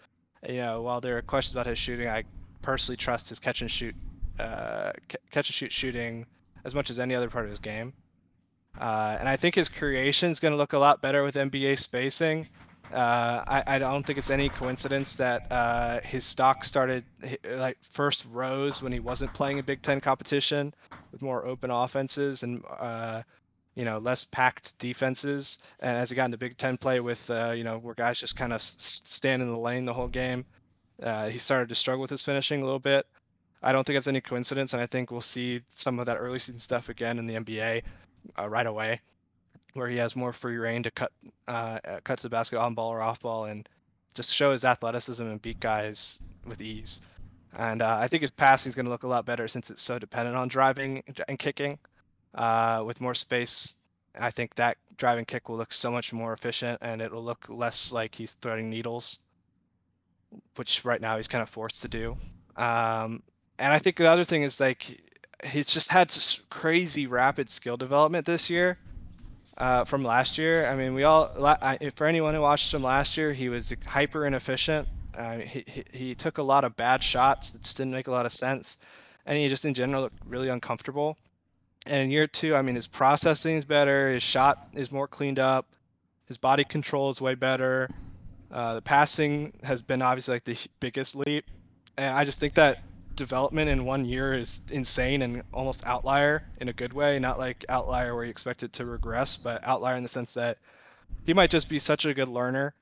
You know, while there are questions about his shooting, I personally trust his catch and shoot, uh, catch and shoot shooting as much as any other part of his game. Uh, and I think his creation is going to look a lot better with NBA spacing. Uh, I, I, don't think it's any coincidence that uh, his stock started like first rose when he wasn't playing a Big Ten competition with more open offenses and uh, you know less packed defenses. And as he got into Big Ten play with uh, you know where guys just kind of stand in the lane the whole game, uh, he started to struggle with his finishing a little bit. I don't think it's any coincidence, and I think we'll see some of that early season stuff again in the NBA uh, right away, where he has more free reign to cut uh, uh, cut to the basket on ball or off ball, and just show his athleticism and beat guys with ease. And uh, I think his passing is going to look a lot better since it's so dependent on driving and kicking. Uh, with more space, I think that driving kick will look so much more efficient, and it will look less like he's threading needles, which right now he's kind of forced to do. Um, and I think the other thing is like he's just had crazy rapid skill development this year uh, from last year. I mean, we all for anyone who watched him last year, he was hyper inefficient. Uh, he, he he took a lot of bad shots that just didn't make a lot of sense, and he just in general looked really uncomfortable. And in year two, I mean, his processing is better, his shot is more cleaned up, his body control is way better. Uh, the passing has been obviously like the biggest leap, and I just think that development in one year is insane and almost outlier in a good way. Not like outlier where you expect it to regress, but outlier in the sense that he might just be such a good learner.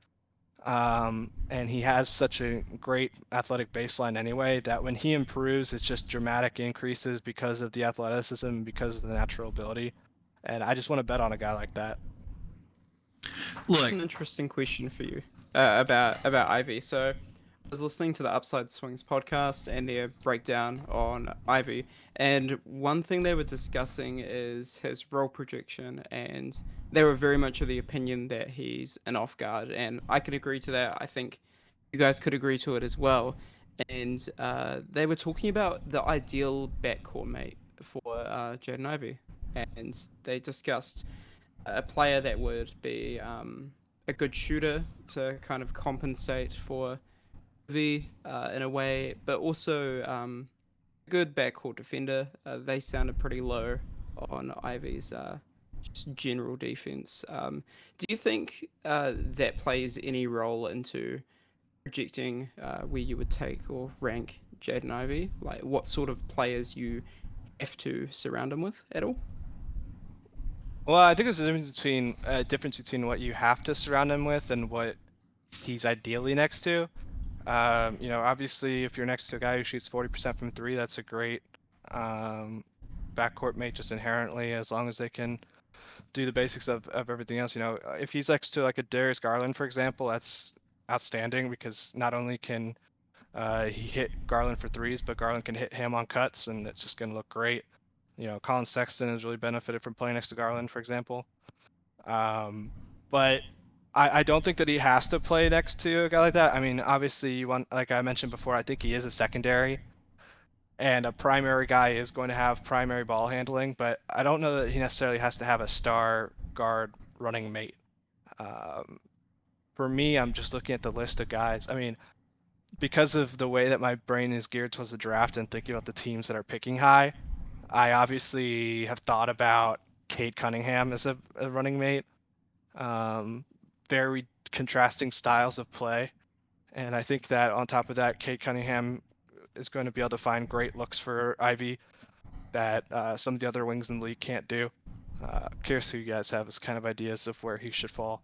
Um, and he has such a great athletic baseline anyway that when he improves, it's just dramatic increases because of the athleticism, because of the natural ability. And I just want to bet on a guy like that. Look, an interesting question for you uh, about about Ivey. So was listening to the Upside Swings podcast and their breakdown on Ivey, and one thing they were discussing is his role projection, and they were very much of the opinion that he's an off guard, and I can agree to that. I think you guys could agree to it as well. And uh, they were talking about the ideal backcourt mate for uh, Jaden Ivey, and they discussed a player that would be um, a good shooter to kind of compensate for V uh, in a way, but also um, good backcourt defender. Uh, they sounded pretty low on Ivey's uh, general defense. Um, do you think uh, that plays any role into projecting uh, where you would take or rank Jaden Ivey? Like what sort of players you have to surround him with at all? Well, I think there's a difference between a difference between what you have to surround him with and what he's ideally next to. Um, you know, obviously, if you're next to a guy who shoots 40% from three, that's a great um, backcourt mate just inherently, as long as they can do the basics of, of everything else. You know, uh, if he's next to like a Darius Garland, for example, that's outstanding because not only can uh, he hit Garland for threes, but Garland can hit him on cuts, and it's just going to look great. You know, Collin Sexton has really benefited from playing next to Garland, for example. Um, but I, I don't think that he has to play next to a guy like that. I mean, obviously, you want, like I mentioned before, I think he is a secondary, and a primary guy is going to have primary ball handling, but I don't know that he necessarily has to have a star guard running mate. Um, for me, I'm just looking at the list of guys. I mean, because of the way that my brain is geared towards the draft and thinking about the teams that are picking high, I obviously have thought about Cade Cunningham as a, a running mate. Um, very contrasting styles of play. And I think that on top of that, Cade Cunningham is going to be able to find great looks for Ivey that uh, some of the other wings in the league can't do. Uh, curious who you guys have as kind of ideas of where he should fall.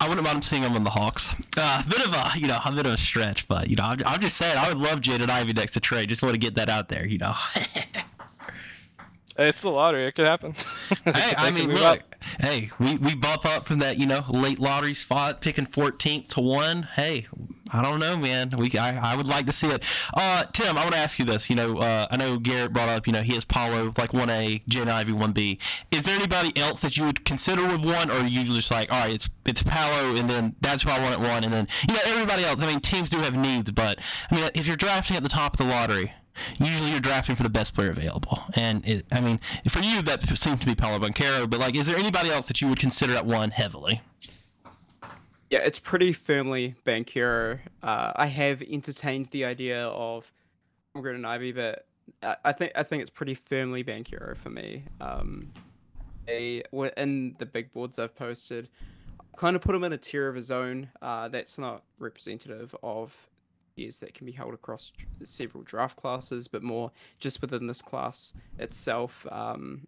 I wouldn't mind seeing him on the Hawks. Uh, a bit of a, you know, a bit of a stretch, but you know, I'm, I'm just saying, I would love Jaden Ivey next to Trae. Just want to get that out there, you know. It's the lottery. It could happen. hey, I mean, look, hey, we, we bump up from that, you know, late lottery spot, picking 14th to one. Hey, I don't know, man. We I, I would like to see it. Uh, Tim, I want to ask you this. You know, uh, I know Garrett brought up, you know, he has Paolo like 1A, Jen Ivey 1B. Is there anybody else that you would consider with one, or are you just like, all right, it's it's Paolo, and then that's who I want at one, and then, you know, everybody else? I mean, teams do have needs, but, I mean, if you're drafting at the top of the lottery, usually you're drafting for the best player available. And it, I mean, for you, that seems to be Paolo Banchero, but like, is there anybody else that you would consider at one heavily? Yeah, it's pretty firmly Banchero. Uh, I have entertained the idea of Holmgren and Ivey, but I think I think it's pretty firmly Banchero for me. Um, they in the big boards I've posted, kind of put him in a tier of his own. Uh, that's not representative of that can be held across several draft classes, but more just within this class itself. Um,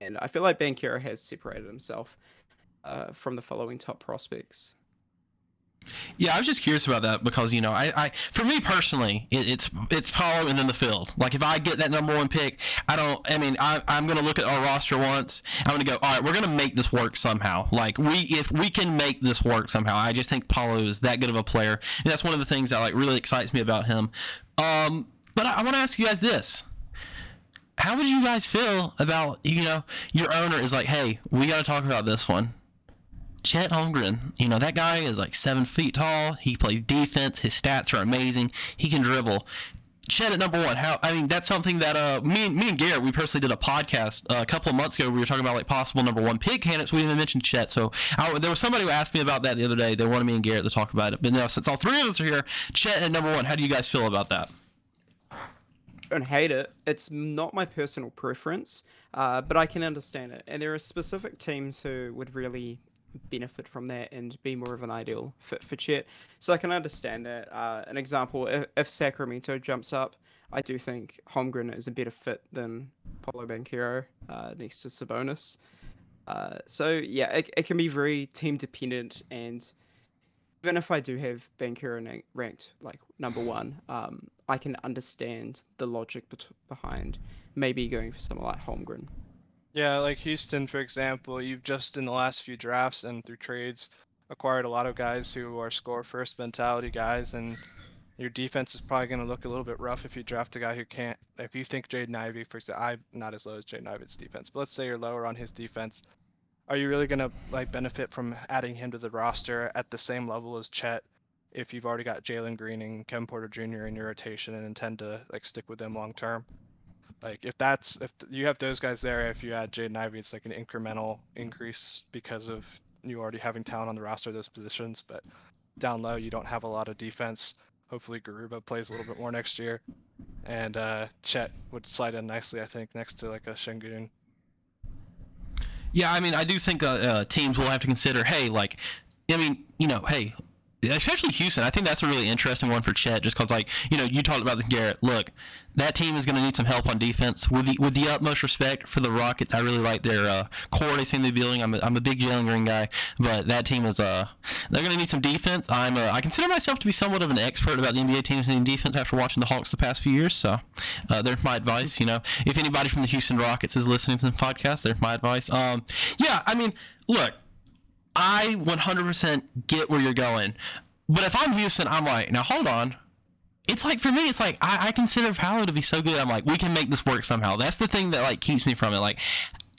and I feel like Banchero has separated himself uh, from the following top prospects. Yeah, I was just curious about that because you know, I, I for me personally, it, it's it's Paolo and then the field. Like if I get that number one pick, I don't. I mean, I, I'm gonna look at our roster once. I'm gonna go, all right, we're gonna make this work somehow. Like we, if we can make this work somehow, I just think Paolo is that good of a player, and that's one of the things that like really excites me about him. Um, but I, I want to ask you guys this: How would you guys feel about you know your owner is like, hey, we got to talk about this one Chet Holmgren, you know, that guy is like seven feet tall. He plays defense. His stats are amazing. He can dribble. Chet at number one. How? I mean, that's something that uh, me and me and Garrett, we personally did a podcast uh, a couple of months ago. We were talking about like possible number one pick candidates. We didn't even mention Chet. So I, there was somebody who asked me about that the other day. They wanted me and Garrett to talk about it. But now, since all three of us are here, Chet at number one. How do you guys feel about that? I don't hate it. It's not my personal preference, uh, but I can understand it. And there are specific teams who would really benefit from that and be more of an ideal fit for Chet. So I can understand that. Uh, an example, if, if, Sacramento jumps up, I do think Holmgren is a better fit than Paolo Banchero uh, next to Sabonis. Uh, so yeah, it, it can be very team dependent, and even if I do have Banchero ranked like number one, um, I can understand the logic behind maybe going for someone like Holmgren. Yeah, like Houston, for example, you've just in the last few drafts and through trades acquired a lot of guys who are score first mentality guys, and your defense is probably going to look a little bit rough if you draft a guy who can't. If you think Jaden Ivey, for example, I'm not as low as Jaden Ivey's defense, but let's say you're lower on his defense. Are you really going to like benefit from adding him to the roster at the same level as Chet if you've already got Jalen Green and Kevin Porter Jr. in your rotation and intend to like stick with them long term? Like if that's if you have those guys there, if you add Jaden Ivey, it's like an incremental increase because of you already having talent on the roster those positions. But down low, you don't have a lot of defense. Hopefully, Garuba plays a little bit more next year, and uh, Chet would slide in nicely, I think, next to like a Sengun. Yeah, I mean, I do think uh, uh, teams will have to consider, hey, like, I mean, you know, hey, especially Houston. I think that's a really interesting one for Chet, just because, like, you know, you talked about the Garrett. Look, that team is going to need some help on defense. With the with the utmost respect for the Rockets, I really like their uh, core they seem to be building. I'm a, I'm a big Jalen Green guy, but that team is uh they're going to need some defense. I'm uh, I consider myself to be somewhat of an expert about the NBA teams needing defense after watching the Hawks the past few years. So, uh, there's my advice. You know, if anybody from the Houston Rockets is listening to the podcast, there's my advice. Um, yeah, I mean, look. I 100% get where you're going. But if I'm Houston, I'm like, now hold on. It's like for me, it's like I, I consider Paolo to be so good. I'm like, we can make this work somehow. That's the thing that like keeps me from it. Like,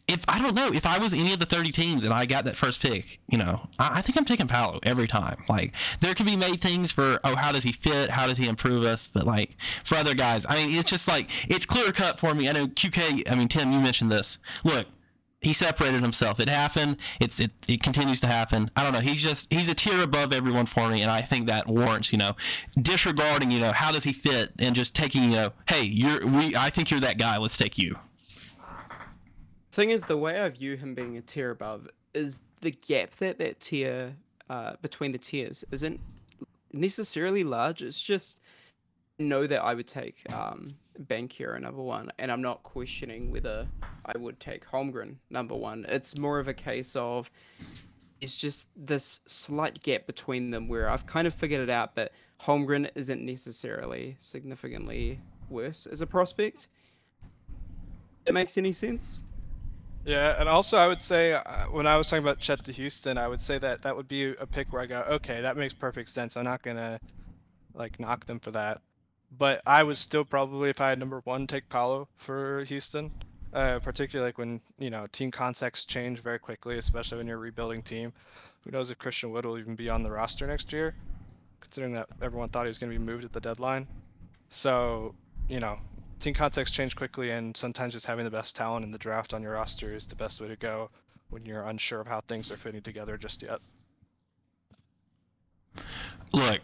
if I don't know if I was any of the 30 teams and I got that first pick, you know, I, I think I'm taking Paolo every time. Like, there can be made things for oh, how does he fit? How does he improve us? But like for other guys, I mean, it's just like it's clear cut for me. I know QK. I mean, Tim, you mentioned this. Look, he separated himself. It happened. It's it, it continues to happen. I don't know. He's just he's a tier above everyone for me, and I think that warrants you know disregarding you know how does he fit and just taking you know hey you're we I think you're that guy. Let's take you. Thing is, the way I view him being a tier above is the gap that that tier uh, between the tiers isn't necessarily large. It's just know that I would take um, Banchero number one, and I'm not questioning whether I would take Holmgren number one. It's more of a case of it's just this slight gap between them where I've kind of figured it out, but Holmgren isn't necessarily significantly worse as a prospect. It makes any sense? Yeah, and also I would say uh, when I was talking about Chet to Houston, I would say that that would be a pick where I go, okay, that makes perfect sense. I'm not gonna like knock them for that but I would still probably, if I had number one, take Paolo for Houston. Uh, particularly like when you know team contexts change very quickly, especially when you're rebuilding team. Who knows if Christian Wood will even be on the roster next year, considering that everyone thought he was going to be moved at the deadline. So you know, team contexts change quickly, and sometimes just having the best talent in the draft on your roster is the best way to go when you're unsure of how things are fitting together just yet. Look,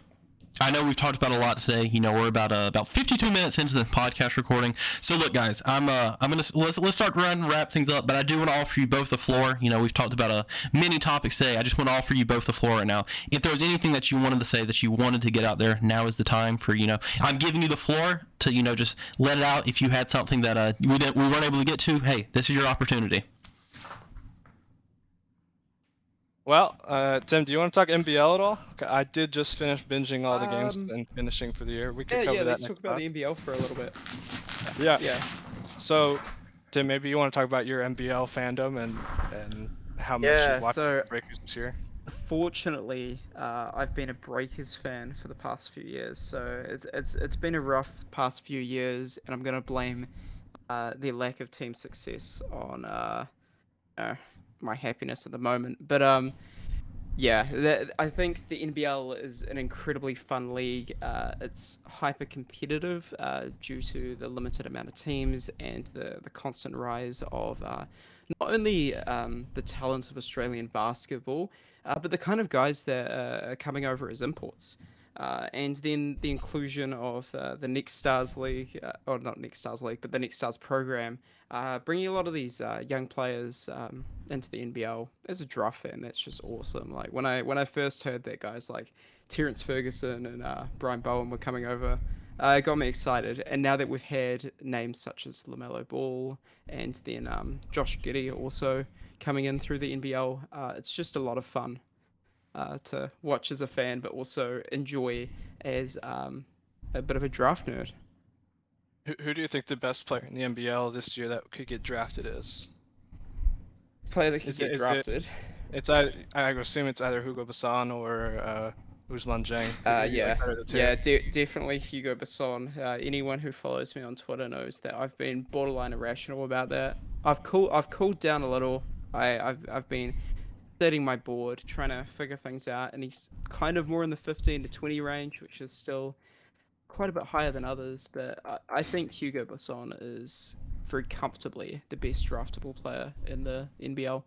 I know we've talked about a lot today. You know, we're about uh, about 52 minutes into the podcast recording. So look, guys, I'm uh, I'm gonna let's let's start running wrap things up. But I do want to offer you both the floor. You know, we've talked about a uh, many topics today. I just want to offer you both the floor right now. If there was anything that you wanted to say that you wanted to get out there, now is the time for you know. I'm giving you the floor to you know just let it out. If you had something that uh we didn't we weren't able to get to, hey, this is your opportunity. Well, uh, Tim, do you want to talk NBL at all? I did just finish binging all the games Um, and finishing for the year. We could Yeah, cover yeah. that Let's next talk about pod. the NBL for a little bit. Yeah. Yeah. So, Tim, maybe you want to talk about your NBL fandom and and how much Yeah, you watched so- the Breakers this year. Fortunately, uh, I've been a Breakers fan for the past few years, so it's it's it's been a rough past few years, and I'm gonna blame uh, the lack of team success on uh, uh, my happiness at the moment. But um, yeah, I think the NBL is an incredibly fun league. Uh, it's hyper competitive uh, due to the limited amount of teams and the, the constant rise of uh, not only um, the talent of Australian basketball, uh, but the kind of guys that uh, are coming over as imports. Uh, and then the inclusion of uh, the Next Stars League, uh, or not Next Stars League, but the Next Stars program, uh, bringing a lot of these uh, young players um, into the NBL. As a draft fan, that's just awesome. Like when I when I first heard that guys like Terrence Ferguson and uh, Brian Bowen were coming over, it got me excited. And now that we've had names such as Lamelo Ball and then um, Josh Giddey also coming in through the NBL, it's just a lot of fun uh, to watch as a fan, but also enjoy as um, a bit of a draft nerd. Who, who do you think the best player in the NBL this year that could get drafted is? Player that could Is get it- drafted. It's I I assume it's either Hugo Besson or uh, Ousmane Dieng. Uh, yeah, better of the two? yeah, de- definitely Hugo Besson. Uh, anyone who follows me on Twitter knows that I've been borderline irrational about that. I've cool, I've cooled down a little. I, I've, I've been setting my board, trying to figure things out, and he's kind of more in the 15 to 20 range, which is still quite a bit higher than others. But I, I think Hugo Besson is very comfortably the best draftable player in the NBL.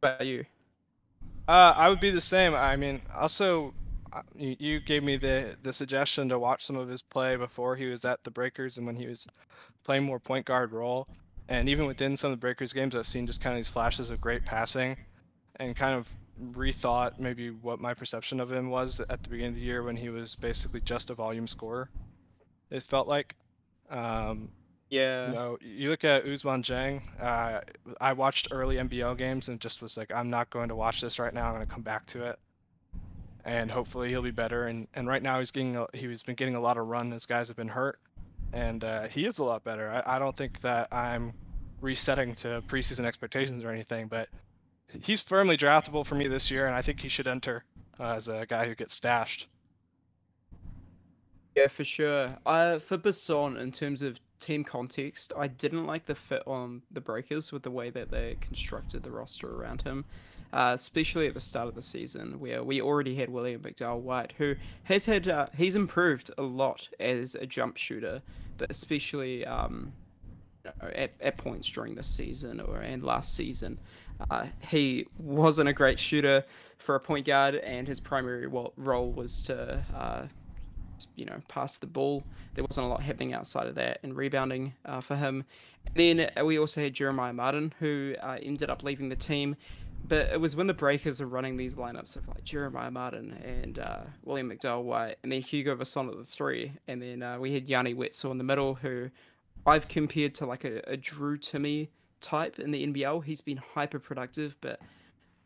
What about you? Uh, I would be the same. I mean, also, uh, you, you gave me the the suggestion to watch some of his play before he was at the Breakers and when he was playing more point guard role. And even within some of the Breakers games, I've seen just kind of these flashes of great passing, and kind of rethought maybe what my perception of him was at the beginning of the year when he was basically just a volume scorer. It felt like. Um, Yeah. you know, you look at Ousmane Dieng. Uh, I watched early NBL games and just was like, I'm not going to watch this right now. I'm going to come back to it, and hopefully he'll be better. And and right now he's getting a, he's been getting a lot of run as guys have been hurt, and uh, he is a lot better. I, I don't think that I'm resetting to preseason expectations or anything, but he's firmly draftable for me this year, and I think he should enter uh, as a guy who gets stashed. Yeah, for sure. Uh, for Besson, in terms of team context, I didn't like the fit on the Breakers with the way that they constructed the roster around him, uh, especially at the start of the season, where we already had William McDowell White, who has had uh, he's improved a lot as a jump shooter, but especially um, at, at points during this season or and last season, uh, he wasn't a great shooter for a point guard, and his primary role was to uh, you know, pass the ball. There wasn't a lot happening outside of that and rebounding uh, for him. Then uh, we also had Jeremiah Martin, who uh, ended up leaving the team. But it was when the Breakers were running these lineups of like Jeremiah Martin and uh, William McDowell White, and then Hugo Besson at the three, and then we had Yanni Wetzell in the middle, who I've compared to like a, a Drew Timme type in the NBL. He's been hyper productive, but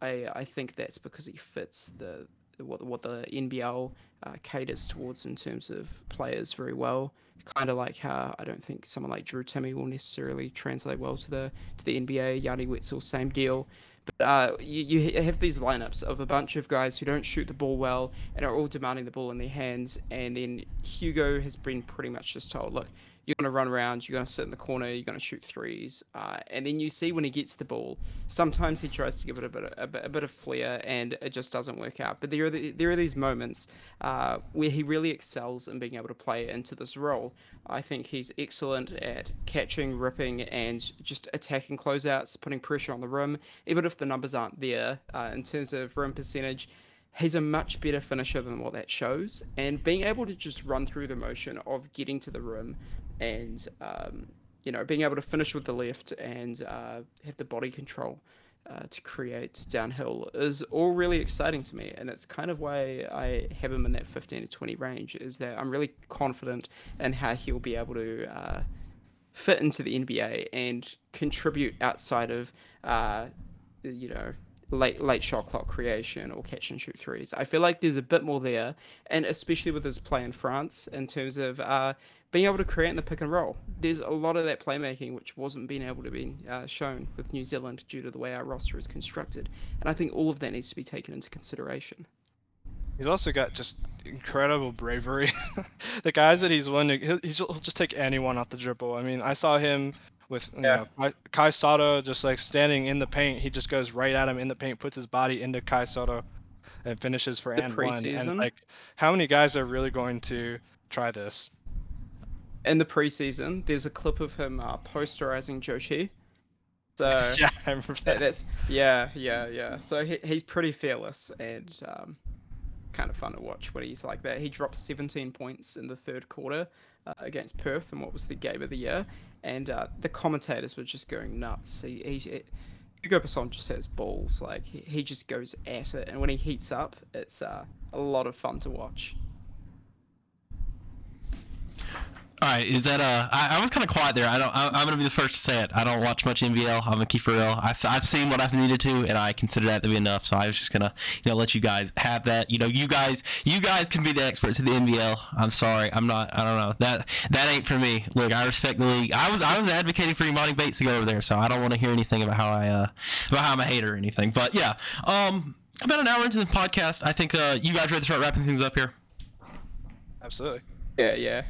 I I think that's because he fits the what what the NBL uh, caters towards in terms of players very well. Kind of like how I don't think someone like Drew Timme will necessarily translate well to the to the NBA. Yanni Wetzell, same deal. But uh, you, you have these lineups of a bunch of guys who don't shoot the ball well and are all demanding the ball in their hands. And then Hugo has been pretty much just told, look, you're going to run around, you're going to sit in the corner, you're going to shoot threes. Uh, and then you see when he gets the ball, sometimes he tries to give it a bit of, a bit, a bit of flair and it just doesn't work out. But there are, the, there are these moments uh, where he really excels in being able to play into this role. I think he's excellent at catching, ripping, and just attacking closeouts, putting pressure on the rim, even if the numbers aren't there uh, in terms of rim percentage he's a much better finisher than what that shows. And being able to just run through the motion of getting to the rim and, um, you know, being able to finish with the left and uh, have the body control uh, to create downhill is all really exciting to me. And it's kind of why I have him in that 15 to 20 range, is that I'm really confident in how he'll be able to. Uh, fit into the NBA and contribute outside of, uh, you know, late late shot clock creation or catch and shoot threes. I feel like there's a bit more there, and especially with his play in France in terms of uh, being able to create in the pick and roll. There's a lot of that playmaking which wasn't being able to be uh, shown with New Zealand due to the way our roster is constructed, and I think all of that needs to be taken into consideration. He's also got just incredible bravery. the guys that he's winning, he'll, he'll just take anyone off the dribble. I mean, I saw him with you Yeah. know, Kai- Kai Sotto just like standing in the paint. He just goes right at him in the paint, puts his body into Kai Sotto, and finishes for The and one. And like, how many guys are really going to try this? In the preseason, there's a clip of him uh, posterizing Joshi. So yeah, I remember That, that. that's yeah, yeah, yeah. So he, he's pretty fearless and um, kind of fun to watch when he's like that. He dropped 17 points in the third quarter uh, against Perth in what was the game of the year, and uh, the commentators were just going nuts. He, he, Hugo Besson just has balls. Like he, he just goes at it, and when he heats up, it's uh, a lot of fun to watch. All right, is that uh? I, I was kind of quiet there. I don't. I, I'm gonna be the first to say it. I don't watch much NBL. I'm gonna keep it real. I, have seen what I've needed to, and I consider that to be enough. So I was just gonna, you know, let you guys have that. You know, you guys, you guys can be the experts of the NBL. I'm sorry, I'm not. I don't know that that ain't for me. Look, I respect the league. I was I was advocating for Emoni Bates to go over there, so I don't want to hear anything about how I uh about how I'm a hater or anything. But yeah, um, about an hour into the podcast, I think uh you guys ready to start wrapping things up here. Absolutely. Yeah, yeah.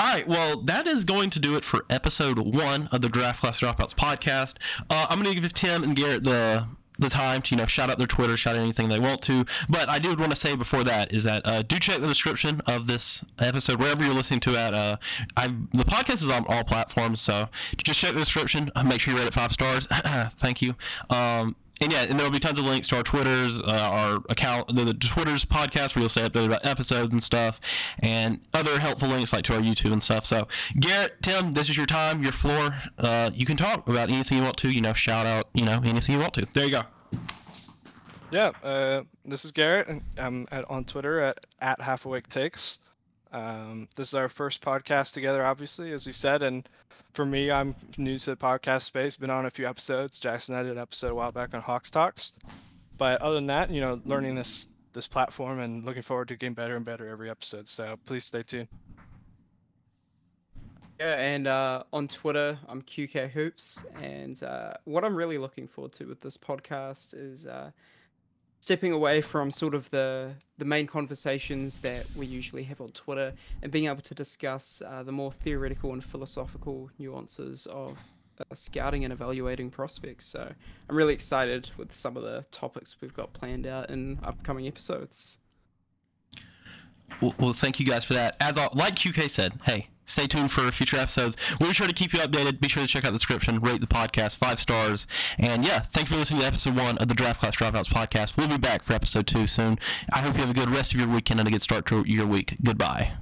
All right, well, that is going to do it for episode one of the Draft Class Dropouts podcast. Uh, I'm going to give Tim and Garrett the the time to you know shout out their Twitter, shout out anything they want to. But I do want to say before that is that uh, do check the description of this episode wherever you're listening to at. Uh, I the podcast is on all platforms, so just check the description. Uh, Make sure you rate it five stars. Thank you. Um, and yeah, and there'll be tons of links to our Twitters, uh, our account, the, the Twitter's podcast where you'll stay updated about episodes and stuff, and other helpful links like to our YouTube and stuff. So, Garrett, Tim, this is your time, your floor. Uh, you can talk about anything you want to. You know, shout out, you know, anything you want to. There you go. Yeah, uh, this is Garrett, and I'm at, on Twitter at, at Half Awake Takes. Um, this is our first podcast together, obviously, as we said, and for me, I'm new to the podcast space. Been on a few episodes. Jackson did an episode a while back on Hawks Talks, but other than that, you know, learning this this platform and looking forward to getting better and better every episode. So please stay tuned. Yeah, and uh, on Twitter, I'm QK Hoops, and uh, what I'm really looking forward to with this podcast is uh, stepping away from sort of the the main conversations that we usually have on Twitter and being able to discuss uh, the more theoretical and philosophical nuances of uh, scouting and evaluating prospects. So I'm really excited with some of the topics we've got planned out in upcoming episodes. Well, well, thank you guys for that. As all, like QK said, hey, stay tuned for future episodes. We'll be sure to keep you updated. Be sure to check out the description, rate the podcast five stars, and yeah, thanks for listening to episode one of the Draft Class Dropouts podcast. We'll be back for episode two soon. I hope you have a good rest of your weekend and a good start to your week. Goodbye.